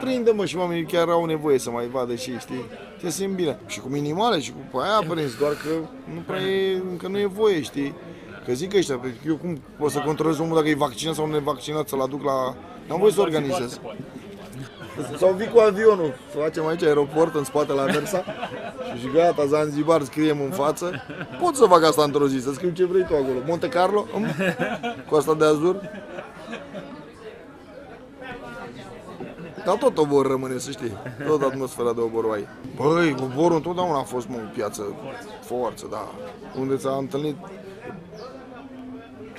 Speaker 2: prinde mă și oamenii chiar au nevoie să mai vadă și ei, știi? Te simt bine. Și cu minimale și cu aia părinți, doar că nu prea e, încă nu e voie, știi? Că zic ăștia, pentru că eu cum pot să controlez omul dacă e vaccinat sau nevaccinat, să-l aduc la... N-am voie să organizez. Sau vii cu avionul, facem aici aeroport în spate la Versa și gata, Zanzibar scriem în față. Pot să fac asta într-o zi, să scriu ce vrei tu acolo. Monte Carlo, mm? cu asta de azur. Dar tot obor rămâne, să știi. Tot atmosfera de obor ai. Băi, oborul întotdeauna a fost, mă, o piață forță, da. Unde s-a întâlnit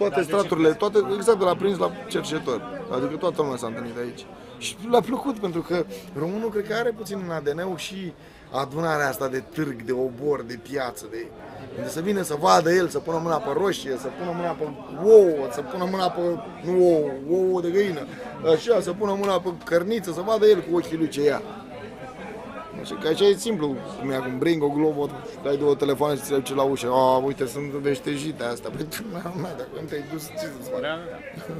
Speaker 2: toate straturile, toate, exact de la prins la cercetor. Adică toată lumea s-a întâlnit aici. Și le-a plăcut pentru că românul cred că are puțin în ADN-ul și adunarea asta de târg, de obor, de piață, de unde să vină să vadă el, să pună mâna pe roșie, să pună mâna pe ouă, să pună mâna pe, nu ouă, ouă de găină, așa, să pună mâna pe cărniță, să vadă el cu ochii lui ce ia. Așa că așa e simplu, cum e acum, bring o globă, dai două telefoane și ți le duce la ușă. A, uite, sunt veștejite astea. Păi, tu, mea, dacă nu te-ai dus, ce să-ți fac?
Speaker 3: Da, da.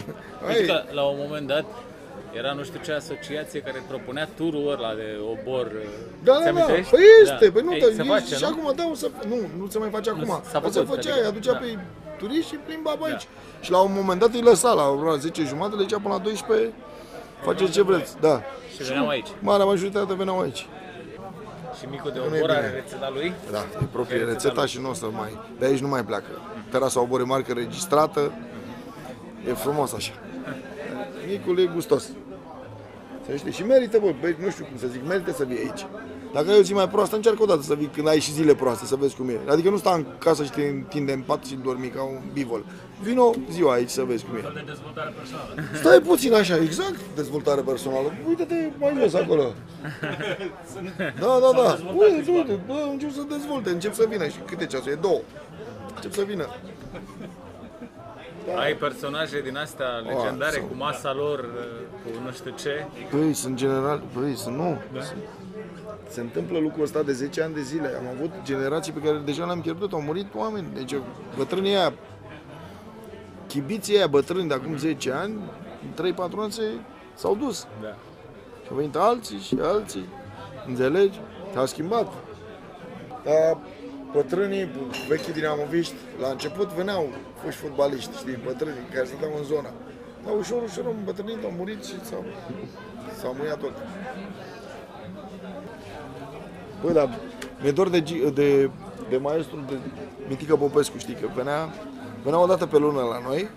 Speaker 2: Ai,
Speaker 3: Știi că la un moment dat Era nu știu ce asociație care propunea turul ăla de obor.
Speaker 2: Da,
Speaker 3: Ți
Speaker 2: da, da.
Speaker 3: amintești?
Speaker 2: Păi este, păi nu,
Speaker 3: Ei,
Speaker 2: dar
Speaker 3: se
Speaker 2: e-
Speaker 3: face,
Speaker 2: și
Speaker 3: nu?
Speaker 2: acum, da, o să, nu, nu se mai face acum.
Speaker 3: s-a
Speaker 2: Dar se
Speaker 3: făcut,
Speaker 2: făcea,
Speaker 3: adică,
Speaker 2: îi aducea
Speaker 3: da.
Speaker 2: pe turiști și plimba pe aici. Și la un moment dat îi lăsa la ora 10 jumate, le zicea până la 12, faceți ce vreți, da.
Speaker 3: Și veneau aici.
Speaker 2: Marea majoritate veneau aici.
Speaker 3: Și micul de
Speaker 2: nu e
Speaker 3: obor are
Speaker 2: bine.
Speaker 3: rețeta lui.
Speaker 2: Da, e proprie
Speaker 3: Care
Speaker 2: rețeta și nu o să mai... De aici nu mai pleacă. Terasa Obor e marcă registrată. E frumos așa. Micul e gustos. Să știi. Și merită, bă, bă, nu știu cum să zic, merită să vii aici. Dacă ai o zi mai proastă, încearcă o dată să vii când ai și zile proaste, să vezi cum e. Adică nu sta în casă și te întinde în pat și dormi ca un bivol. Vino ziua aici să vezi cum e.
Speaker 4: de dezvoltare personală.
Speaker 2: Stai puțin așa, exact, dezvoltare personală. Uite-te mai jos acolo. Da, da, da. Uite, uite, bă, încep să dezvolte, încep să vină. Și câte ceasuri? E două. Încep să vină.
Speaker 3: Ai personaje din astea legendare
Speaker 2: sunt.
Speaker 3: cu masa lor, cu nu știu ce.
Speaker 2: Băi, sunt general, băi, sunt nu. Sunt- Se întâmplă lucrul ăsta de 10 ani de zile. Am avut generații pe care deja le-am pierdut, au murit oameni. Deci bătrânii aia, chibiții aia bătrâni de acum 10 ani, în 3-4 ani se, s-au dus.
Speaker 3: Da.
Speaker 2: Și au venit alții și alții. Înțelegi? S-a schimbat. Dar bătrânii vechi dinamoviști, la început veneau foști fotbaliști, știi, bătrânii care stăteau în zona. Dar ușor, ușor au îmbătrânit, au murit și s-au, s-au muiat tot. Bă, dar mi-e dor de, Gi- de, de maestru de Mitică Popescu, știi, că venea, venea o dată pe lună la noi,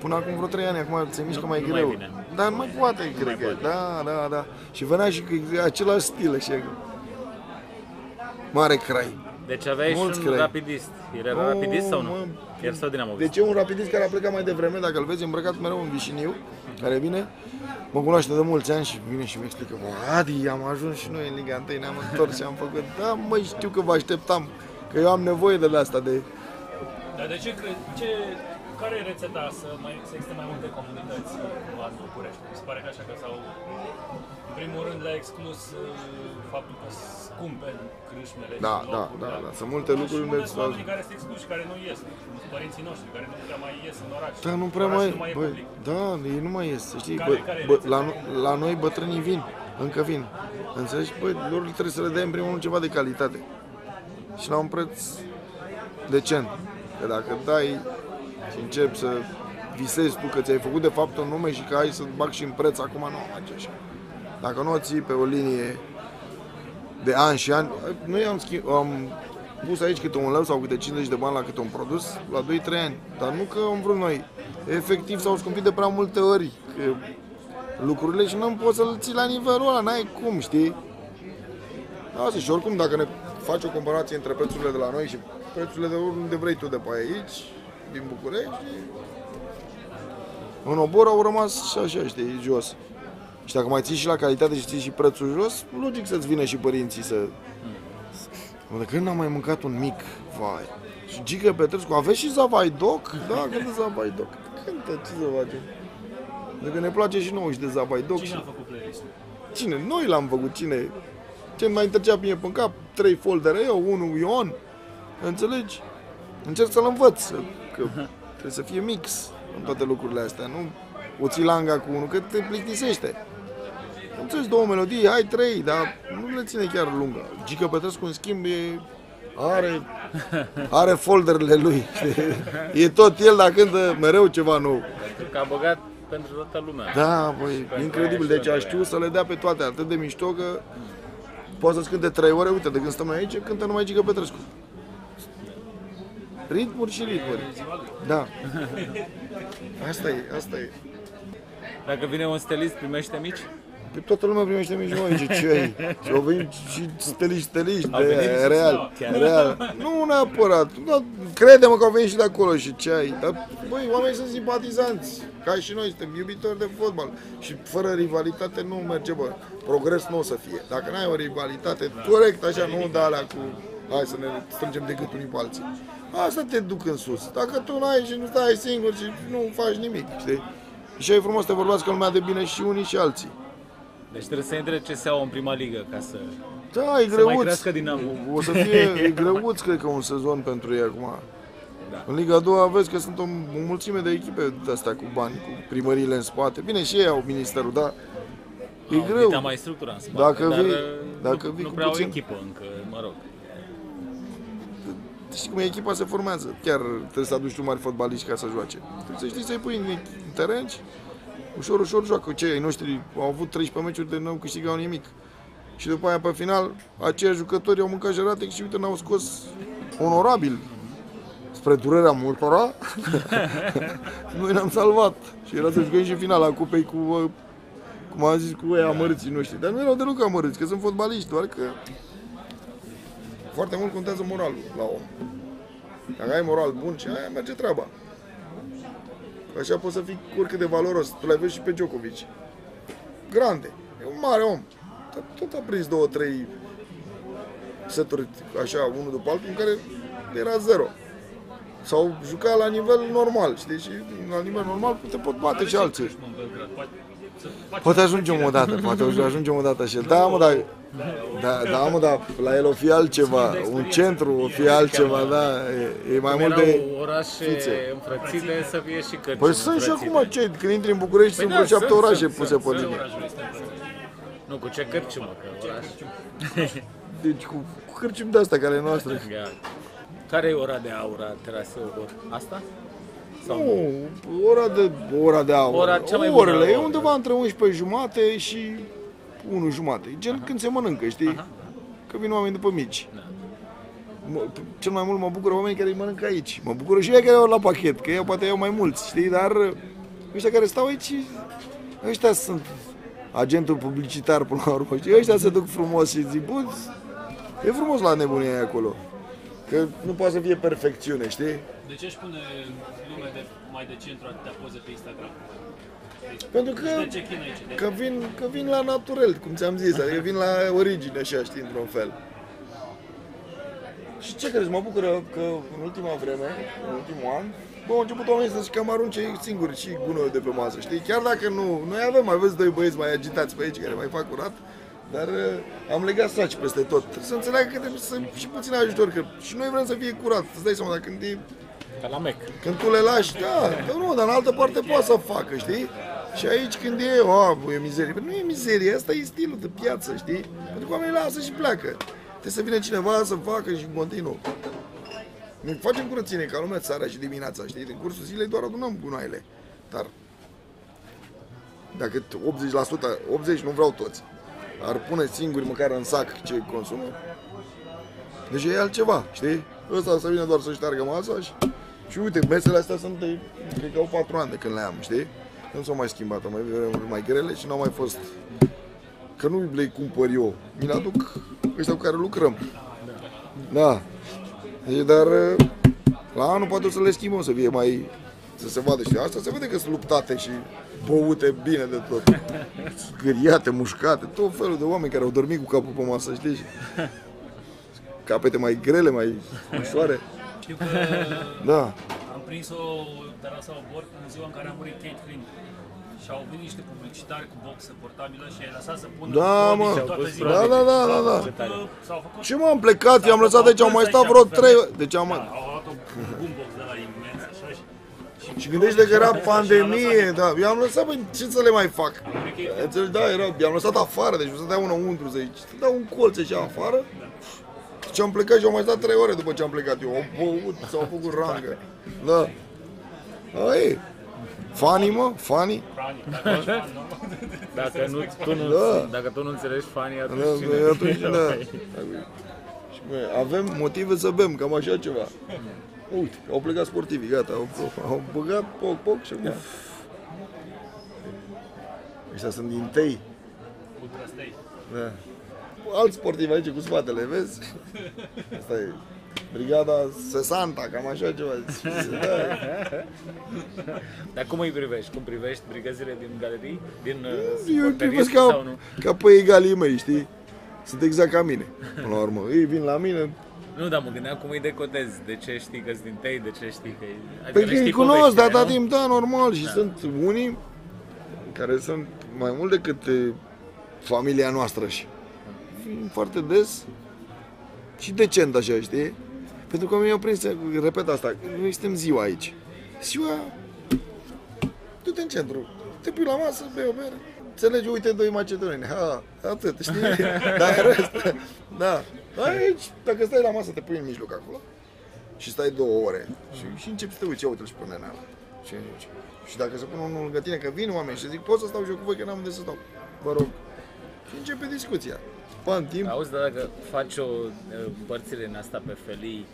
Speaker 2: Până acum vreo 3 ani, acum se mișcă mai
Speaker 3: Nu mai
Speaker 2: greu.
Speaker 3: vine.
Speaker 2: Dar nu mai poate, cred că. Da, da, da. Și venea și cu același stil, așa. Mare crai.
Speaker 3: Deci aveai
Speaker 2: Mulți
Speaker 3: și un
Speaker 2: cred.
Speaker 3: rapidist. Era
Speaker 2: Nu,
Speaker 3: rapidist sau nu?
Speaker 2: mă.
Speaker 3: Chiar sau dinamo?
Speaker 2: Deci e un rapidist care a plecat mai devreme, dacă îl vezi îmbrăcat mereu în vișiniu, care vine, mă cunoaște de mulți ani și vine și mi explică, mă, Adi, am ajuns și noi în Liga 1, ne-am întors și am făcut, da, măi, știu că vă așteptam, că eu am nevoie de asta, de...
Speaker 4: Dar de ce crezi, ce, care e rețeta să, mai, să existe mai multe comunități cumva în București? Mi se pare că așa că s-au, în primul rând, le-a exclus uh, faptul că scumpe crâșmele
Speaker 2: Da,
Speaker 4: și
Speaker 2: da,
Speaker 4: locuri,
Speaker 2: da, da, sunt
Speaker 4: Dar
Speaker 2: multe lucruri
Speaker 4: și
Speaker 2: unde
Speaker 4: mulți
Speaker 2: s-au-
Speaker 4: oamenii care sunt excluși, care nu ies, părinții noștri, care nu prea mai ies în oraș.
Speaker 2: Da, nu prea mai,
Speaker 4: Orașul nu mai e
Speaker 2: băi,
Speaker 4: public.
Speaker 2: da, ei nu mai ies, să știi,
Speaker 4: Care-
Speaker 2: bă,
Speaker 4: care e
Speaker 2: bă,
Speaker 4: rețeta?
Speaker 2: la, no- la noi bătrânii vin, încă vin, înțelegi, băi, lor trebuie să le dai în primul rând ceva de calitate și la un preț decent, că dacă dai și începi să visezi tu că ți-ai făcut de fapt un nume și că ai să bag și în preț, acum nu merge așa. Dacă nu o ții pe o linie de ani și ani, noi am, schimb, am pus aici câte un leu sau câte 50 de bani la câte un produs la 2-3 ani, dar nu că am vrut noi. Efectiv s-au scumpit de prea multe ori că lucrurile și nu poți să-l ții la nivelul ăla, n-ai cum, știi? Asta și oricum dacă ne faci o comparație între prețurile de la noi și prețurile de oriunde vrei tu de pe aici, din București, în obor au rămas și așa, știi, jos. Și dacă mai ții și la calitate și ții și prețul jos, logic să-ți vină și părinții să... Mă, de când n-am mai mâncat un mic, vai. Și Gică Petrescu, aveți și Zavaidoc? Da, cântă Zavaidoc. Cântă, ce să facem? Dacă ne place și nouă și de Zavaidoc.
Speaker 4: Cine
Speaker 2: și...
Speaker 4: a făcut playlist
Speaker 2: Cine? Noi l-am făcut, cine? Ce mai trecea mie pe cap? Trei foldere eu, unul Ion. Înțelegi? Încerc să-l învăț, să- că trebuie să fie mix în toate lucrurile astea, nu o ții langa cu unul, că te plictisește. Înțelegi două melodii, hai trei, dar nu le ține chiar lungă. Gică Petrescu, în schimb, e, are, are folderele lui. e tot el, dar cântă mereu ceva nou.
Speaker 3: Pentru că a băgat pentru toată lumea.
Speaker 2: Da, băi, incredibil. Deci a știut să le dea pe toate, atât de mișto că poate să-ți cânte 3 ore. Uite, de când stăm noi aici, cântă numai Giga Petrescu. Ritmuri și ritmuri. Da. Asta e, asta e.
Speaker 3: Dacă vine un stelist, primește mici?
Speaker 2: Pe toată lumea primește mici noi, ce, ce ai? Și au venit și steliști, steliști,
Speaker 3: Au venit
Speaker 2: de
Speaker 3: și
Speaker 2: real,
Speaker 3: chiar.
Speaker 2: real. Nu neapărat, da, crede-mă că au venit și de acolo și ce ai. Dar, băi, oamenii sunt simpatizanți, ca și noi, suntem iubitori de fotbal. Și fără rivalitate nu merge, bă. Progres nu o să fie. Dacă n-ai o rivalitate corect, așa, nu de alea cu hai să ne strângem de gât unii pe alții. Asta te duc în sus. Dacă tu n-ai și nu stai singur și nu faci nimic, știi? Și e frumos să te vorbească lumea de bine și unii și alții.
Speaker 3: Deci trebuie să intre CSA în prima ligă ca să...
Speaker 2: Da, e
Speaker 3: Să
Speaker 2: greuț.
Speaker 3: mai crească Dinamo.
Speaker 2: O să fie e greuț, cred că, un sezon pentru ei acum.
Speaker 3: Da.
Speaker 2: În Liga 2 vezi că sunt o, o mulțime de echipe de astea cu bani, cu primăriile în spate. Bine, și ei au ministerul, dar e
Speaker 3: Au
Speaker 2: greu.
Speaker 3: dita mai structura în spate,
Speaker 2: Dacă
Speaker 3: dar
Speaker 2: vii-
Speaker 3: uh,
Speaker 2: dacă
Speaker 3: nu,
Speaker 2: vii
Speaker 3: nu
Speaker 2: cu
Speaker 3: prea
Speaker 2: puțin-
Speaker 3: au echipă încă, mă rog.
Speaker 2: Știi cum e, echipa se formează. Chiar trebuie să aduci tu mari fotbaliști ca să joace. Trebuie să știi să-i pui în în teren și ușor, ușor joacă. Ce, ai noștri au avut 13 meciuri de nu câștigau nimic. Și după aia, pe final, aceiași jucători au mâncat jeratic și uite, n-au scos onorabil spre durerea multora, noi ne-am salvat. Și era să jucăm și finala cupei cu, uh, cum am zis, cu ei amărâții noștri. Dar nu erau deloc amărâți, că sunt fotbaliști, doar că foarte mult contează moralul la om. Dacă ai moral bun și aia merge treaba. Așa poți să fii oricât de valoros. Tu l-ai văzut și pe Djokovic. Grande. E un mare om. Dar tot a prins două, trei seturi așa, unul după altul, în care era zero. Sau juca la nivel normal, știi? Și la nivel normal te pot bate și alții.
Speaker 4: Mă, în Belgrad. Poate, să faci
Speaker 2: Poate ajungem o dată, poate ajungem o dată și el. Da, mă, dar da, da, mă, dar la el o fi altceva, un centru o fi altceva, da, e, e mai
Speaker 3: Cum
Speaker 2: mult
Speaker 3: erau
Speaker 2: de...
Speaker 3: orașe
Speaker 2: fițe.
Speaker 3: înfrățite, să fie și cărți
Speaker 2: Păi sunt și
Speaker 3: înfrățite.
Speaker 2: acum ce, când intri în București
Speaker 3: Păi
Speaker 2: sunt
Speaker 3: da,
Speaker 2: vreo șapte
Speaker 3: sunt,
Speaker 2: orașe
Speaker 3: sunt,
Speaker 2: puse
Speaker 3: sunt,
Speaker 2: pe
Speaker 3: sunt.
Speaker 2: linie.
Speaker 4: orașul este îmbrățit.
Speaker 3: Nu, cu ce cărciumă, că oraș.
Speaker 2: Deci cu, cu cârciumi de astea care e noastră.
Speaker 3: Ia. Care e ora de aur a teraseului? Asta? Sau
Speaker 2: Nu, ora de, ora de aur.
Speaker 3: Ora cea mai bună
Speaker 2: Orele e
Speaker 3: oră.
Speaker 2: undeva între 11 jumate și 1 jumate. Gen când se mănâncă, știi? Că vin oameni după mici.
Speaker 3: Da.
Speaker 2: Mă- Cel mai mult mă bucură oamenii care îi mănâncă aici. Mă bucură și ei care au la pachet, că eu poate iau mai mulți, știi? Dar ăștia care stau aici, ăștia sunt agentul publicitar până la urmă, știi? Ăștia se duc frumos și zic, bă, e frumos la nebunia aia acolo. Că nu poate să fie perfecțiune, știi?
Speaker 4: De ce își pune lume de mai de centru atâtea poze pe Instagram?
Speaker 2: Pentru că,
Speaker 4: De ce chin aici? De...
Speaker 2: că, vin, că vin la naturel, cum ți-am zis, adică vin la origine, așa, știi, într-un fel. Și ce crezi, mă bucură că în ultima vreme, în ultimul an, bă, au început oamenii să-și cam arunce singuri și gunoiul de pe masă, știi? Chiar dacă nu, noi avem, mai vezi doi băieți mai agitați pe aici care mai fac curat, dar uh, am legat saci peste tot. Trebuie să înțeleagă că trebuie să și puțin ajutor, că și noi vrem să fie curat. Îți dai seama, dacă când e
Speaker 3: Ca la Mec.
Speaker 2: când tu le lași, da, dar nu, dar în altă parte poate să facă, știi? Și aici când e, a, bă, e mizerie. Păi nu e mizerie, asta e stilul de piață, știi? Pentru că oamenii lasă și pleacă. Trebuie să vină cineva să facă și continuu. Noi facem curățenie ca lumea țara și dimineața, știi? În cursul zilei doar adunăm gunoaiele. Dar dacă 80%, 80 nu vreau toți, ar pune singuri măcar în sac ce consumă, deci e altceva, știi? Ăsta să vină doar să șteargă masa și... Și uite, mesele astea sunt de, cred că au 4 ani de când le am, știi? Nu s-au mai schimbat, au mai vremuri mai grele și n-au mai fost... Că nu le cumpăr eu, mi le aduc ăștia cu care lucrăm. Da. Deci, dar la anul poate o să le schimbăm, să fie mai... Să se vadă, știi? Asta se vede că sunt luptate și băute bine de tot. Zgâriate, mușcate, tot felul de oameni care au dormit cu capul pe masă, știi? Și capete mai grele, mai ușoare.
Speaker 4: Știu că
Speaker 2: Da.
Speaker 4: am prins-o de la sau bord în ziua în care a murit Kate Flynn. Și au venit niște publicitari cu boxe portabilă și ai lăsat să pună
Speaker 2: Da,
Speaker 4: produse
Speaker 2: mă.
Speaker 4: toată
Speaker 3: pus
Speaker 4: ziua.
Speaker 2: Da, da, da, da, da.
Speaker 4: S-au făcut, uh, S-au făcut
Speaker 2: Și m-am plecat, i-am lăsat aici, au mai stat vreo trei Deci am...
Speaker 4: Da, au luat un boombox de la imens, așa, și...
Speaker 2: Și gândește că era pandemie, da. I-am lăsat, băi, ce să le mai fac? Înțelegi, da, era, i-am lăsat afară, deci nu să dea înăuntru, să zici, să dau un colț așa afară. Și am plecat și au mai stat trei ore după ce am plecat eu. Au băut, s-au făcut rangă. Da. Ai, Funny, mă, funny.
Speaker 4: Frani, dacă ești fan, nu?
Speaker 3: Dacă, nu, tu nu,
Speaker 2: Da.
Speaker 3: dacă tu nu înțelegi fanii,
Speaker 2: Da,
Speaker 3: atunci cine?
Speaker 2: da, atunci, da. Și, bă, avem motive să bem, cam așa ceva. Uite, au plecat sportivii, gata, au, au băgat poc, poc și acum... Ăștia sunt din tei.
Speaker 4: Ultra Stay.
Speaker 2: Da. Alți sportivi aici cu spatele, vezi? Asta e brigada Sesanta, cam așa ceva. Da.
Speaker 3: Dar cum îi privești? Cum privești brigăzile din galerii? Din uh,
Speaker 2: Eu îi
Speaker 3: sporterism
Speaker 2: privesc
Speaker 3: sau
Speaker 2: ca,
Speaker 3: nu?
Speaker 2: ca pe egalii măi, știi? Sunt exact ca mine, până la urmă. Ei vin la mine,
Speaker 3: Nu, dar mă gândeam cum îi decodezi. De ce știi că sunt din tei, de ce știi că... Adică
Speaker 2: Pentru
Speaker 3: le
Speaker 2: că îi
Speaker 3: știi
Speaker 2: cunosc de
Speaker 3: poveștile,
Speaker 2: atâta
Speaker 3: nu?
Speaker 2: timp, da, normal. Și sunt unii care sunt mai mult decât e, familia noastră și vin foarte des și decent așa, știi? Pentru că mi-au prins, repet asta, noi suntem ziua aici. Ziua, du-te în centru, te pui la masă, bei o bere, înțelegi, uite, doi macedoneni, ha, atât, știi? Dar în rest, da. Aici, dacă stai la masă, te pui în mijloc acolo și stai două ore și, și începi să te uiți, ia uite-l și pe nenea ăla. Și, și, și dacă se pune unul lângă tine, că vin oameni și zic, pot să stau și eu cu voi, că n-am unde să stau. Vă rog. Și începe discuția. Pa, în timp,
Speaker 3: Auzi, dar dacă faci o uh, împărțire în asta pe felii,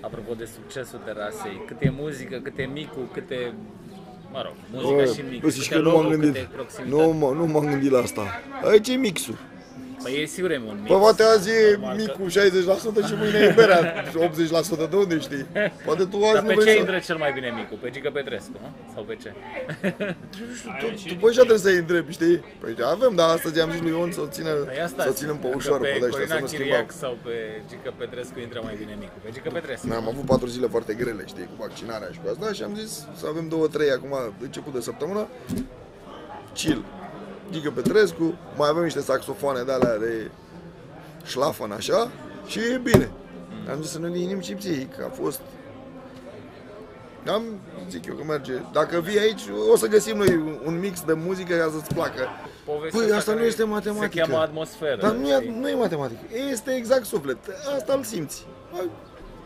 Speaker 3: apropo de succesul terasei, cât e muzică, cât e micul, cât e, mă rog, muzică și mic,
Speaker 2: bă, zici
Speaker 3: cât
Speaker 2: că
Speaker 3: e
Speaker 2: nu m-am
Speaker 3: locul,
Speaker 2: gândit.
Speaker 3: cât e proximitate.
Speaker 2: Nu, mă, nu m-am gândit la asta. Aici e mixul.
Speaker 3: Păi e sigur e un mix.
Speaker 2: Păi poate azi e
Speaker 3: Normal că-
Speaker 2: micul 60% și mâine e berea 80% de unde știi? Poate tu azi
Speaker 3: Dar
Speaker 2: nu
Speaker 3: pe
Speaker 2: vrei
Speaker 3: ce
Speaker 2: să...
Speaker 3: intră cel mai bine micul? Pe Gică Petrescu, nu? Sau pe ce?
Speaker 2: Tu, tu pe așa trebuie să-i întrebi, știi? Păi avem, dar astăzi am zis lui Ion să o țină,
Speaker 3: Păi asta
Speaker 2: să o
Speaker 3: zic,
Speaker 2: ținem pe
Speaker 3: că
Speaker 2: ușor,
Speaker 3: pe
Speaker 2: pe ăștia, să
Speaker 3: Corina
Speaker 2: nu schimbăm.
Speaker 3: Chiriac sau pe Gică Petrescu intră mai bine micul. Pe Gică Petrescu.
Speaker 2: Noi am avut patru zile foarte grele, știi, cu vaccinarea și cu asta și am zis să avem două, trei acum, început de săptămână, chill. Gică Petrescu, mai avem niște saxofoane de alea de șlafăn așa și e bine. Am zis să ne liniștim și psihic, a fost am, zic eu că merge. Dacă vii aici, o să găsim noi un mix de muzică ca să-ți placă.
Speaker 3: Povestea
Speaker 2: Păi, asta nu
Speaker 3: care
Speaker 2: este matematică.
Speaker 3: Se cheamă atmosferă.
Speaker 2: Dar nu
Speaker 3: știi?
Speaker 2: e, nu e matematică, este exact suflet. Asta îl simți. Hai,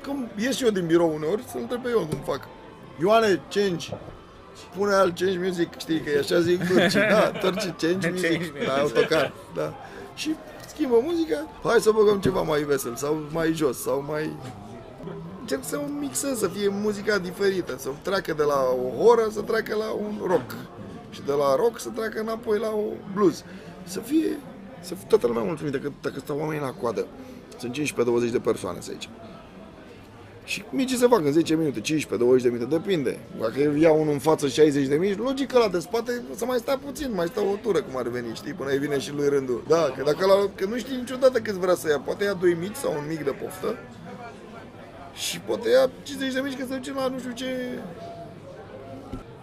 Speaker 2: Când ies și eu din birou uneori, să-l întreb pe Ion cum fac. Ioane, change. Pune alt change music, știi că e așa zic turcii. Da, turcii change music
Speaker 3: Change music.
Speaker 2: la autocar. Da. Și schimbă muzica, hai să băgăm ceva mai vesel sau mai jos sau mai... Încerc să o mixez, să fie muzica diferită, să treacă de la o horă să treacă la un rock. Și de la rock să treacă înapoi la o blues. Să fie, să fie toată lumea mulțumită, că dacă stau oamenii la coadă, sunt 15-20 de persoane să aici. Și micii se fac în 10 minute, 15, 20 de minute, depinde. Dacă ia unul în față 60 de minute, logic că la de spate să mai stea puțin, mai stea o tură cum ar veni, știi, până îi vine și lui rândul. Da, că dacă la, că nu știi niciodată cât vrea să ia, poate ia doi mici sau un mic de poftă și poate ia 50 de mici că se duce la nu știu ce...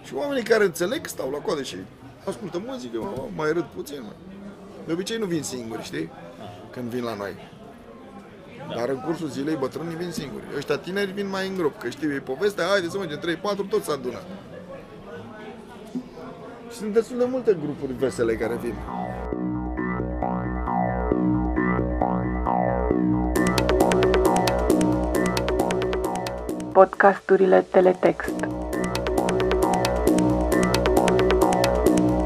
Speaker 2: Și oamenii care înțeleg stau la coadă și ascultă muzică, mă, mai râd puțin, mă. De obicei nu vin singuri, știi? Când vin la noi. Dar în cursul zilei bătrânii vin singuri. Ăștia tineri vin mai în grup, că știu ei povestea, haide să mergem 3-4, toți se adună. Și sunt destul de multe grupuri vesele care vin.
Speaker 1: Podcasturile Teletext.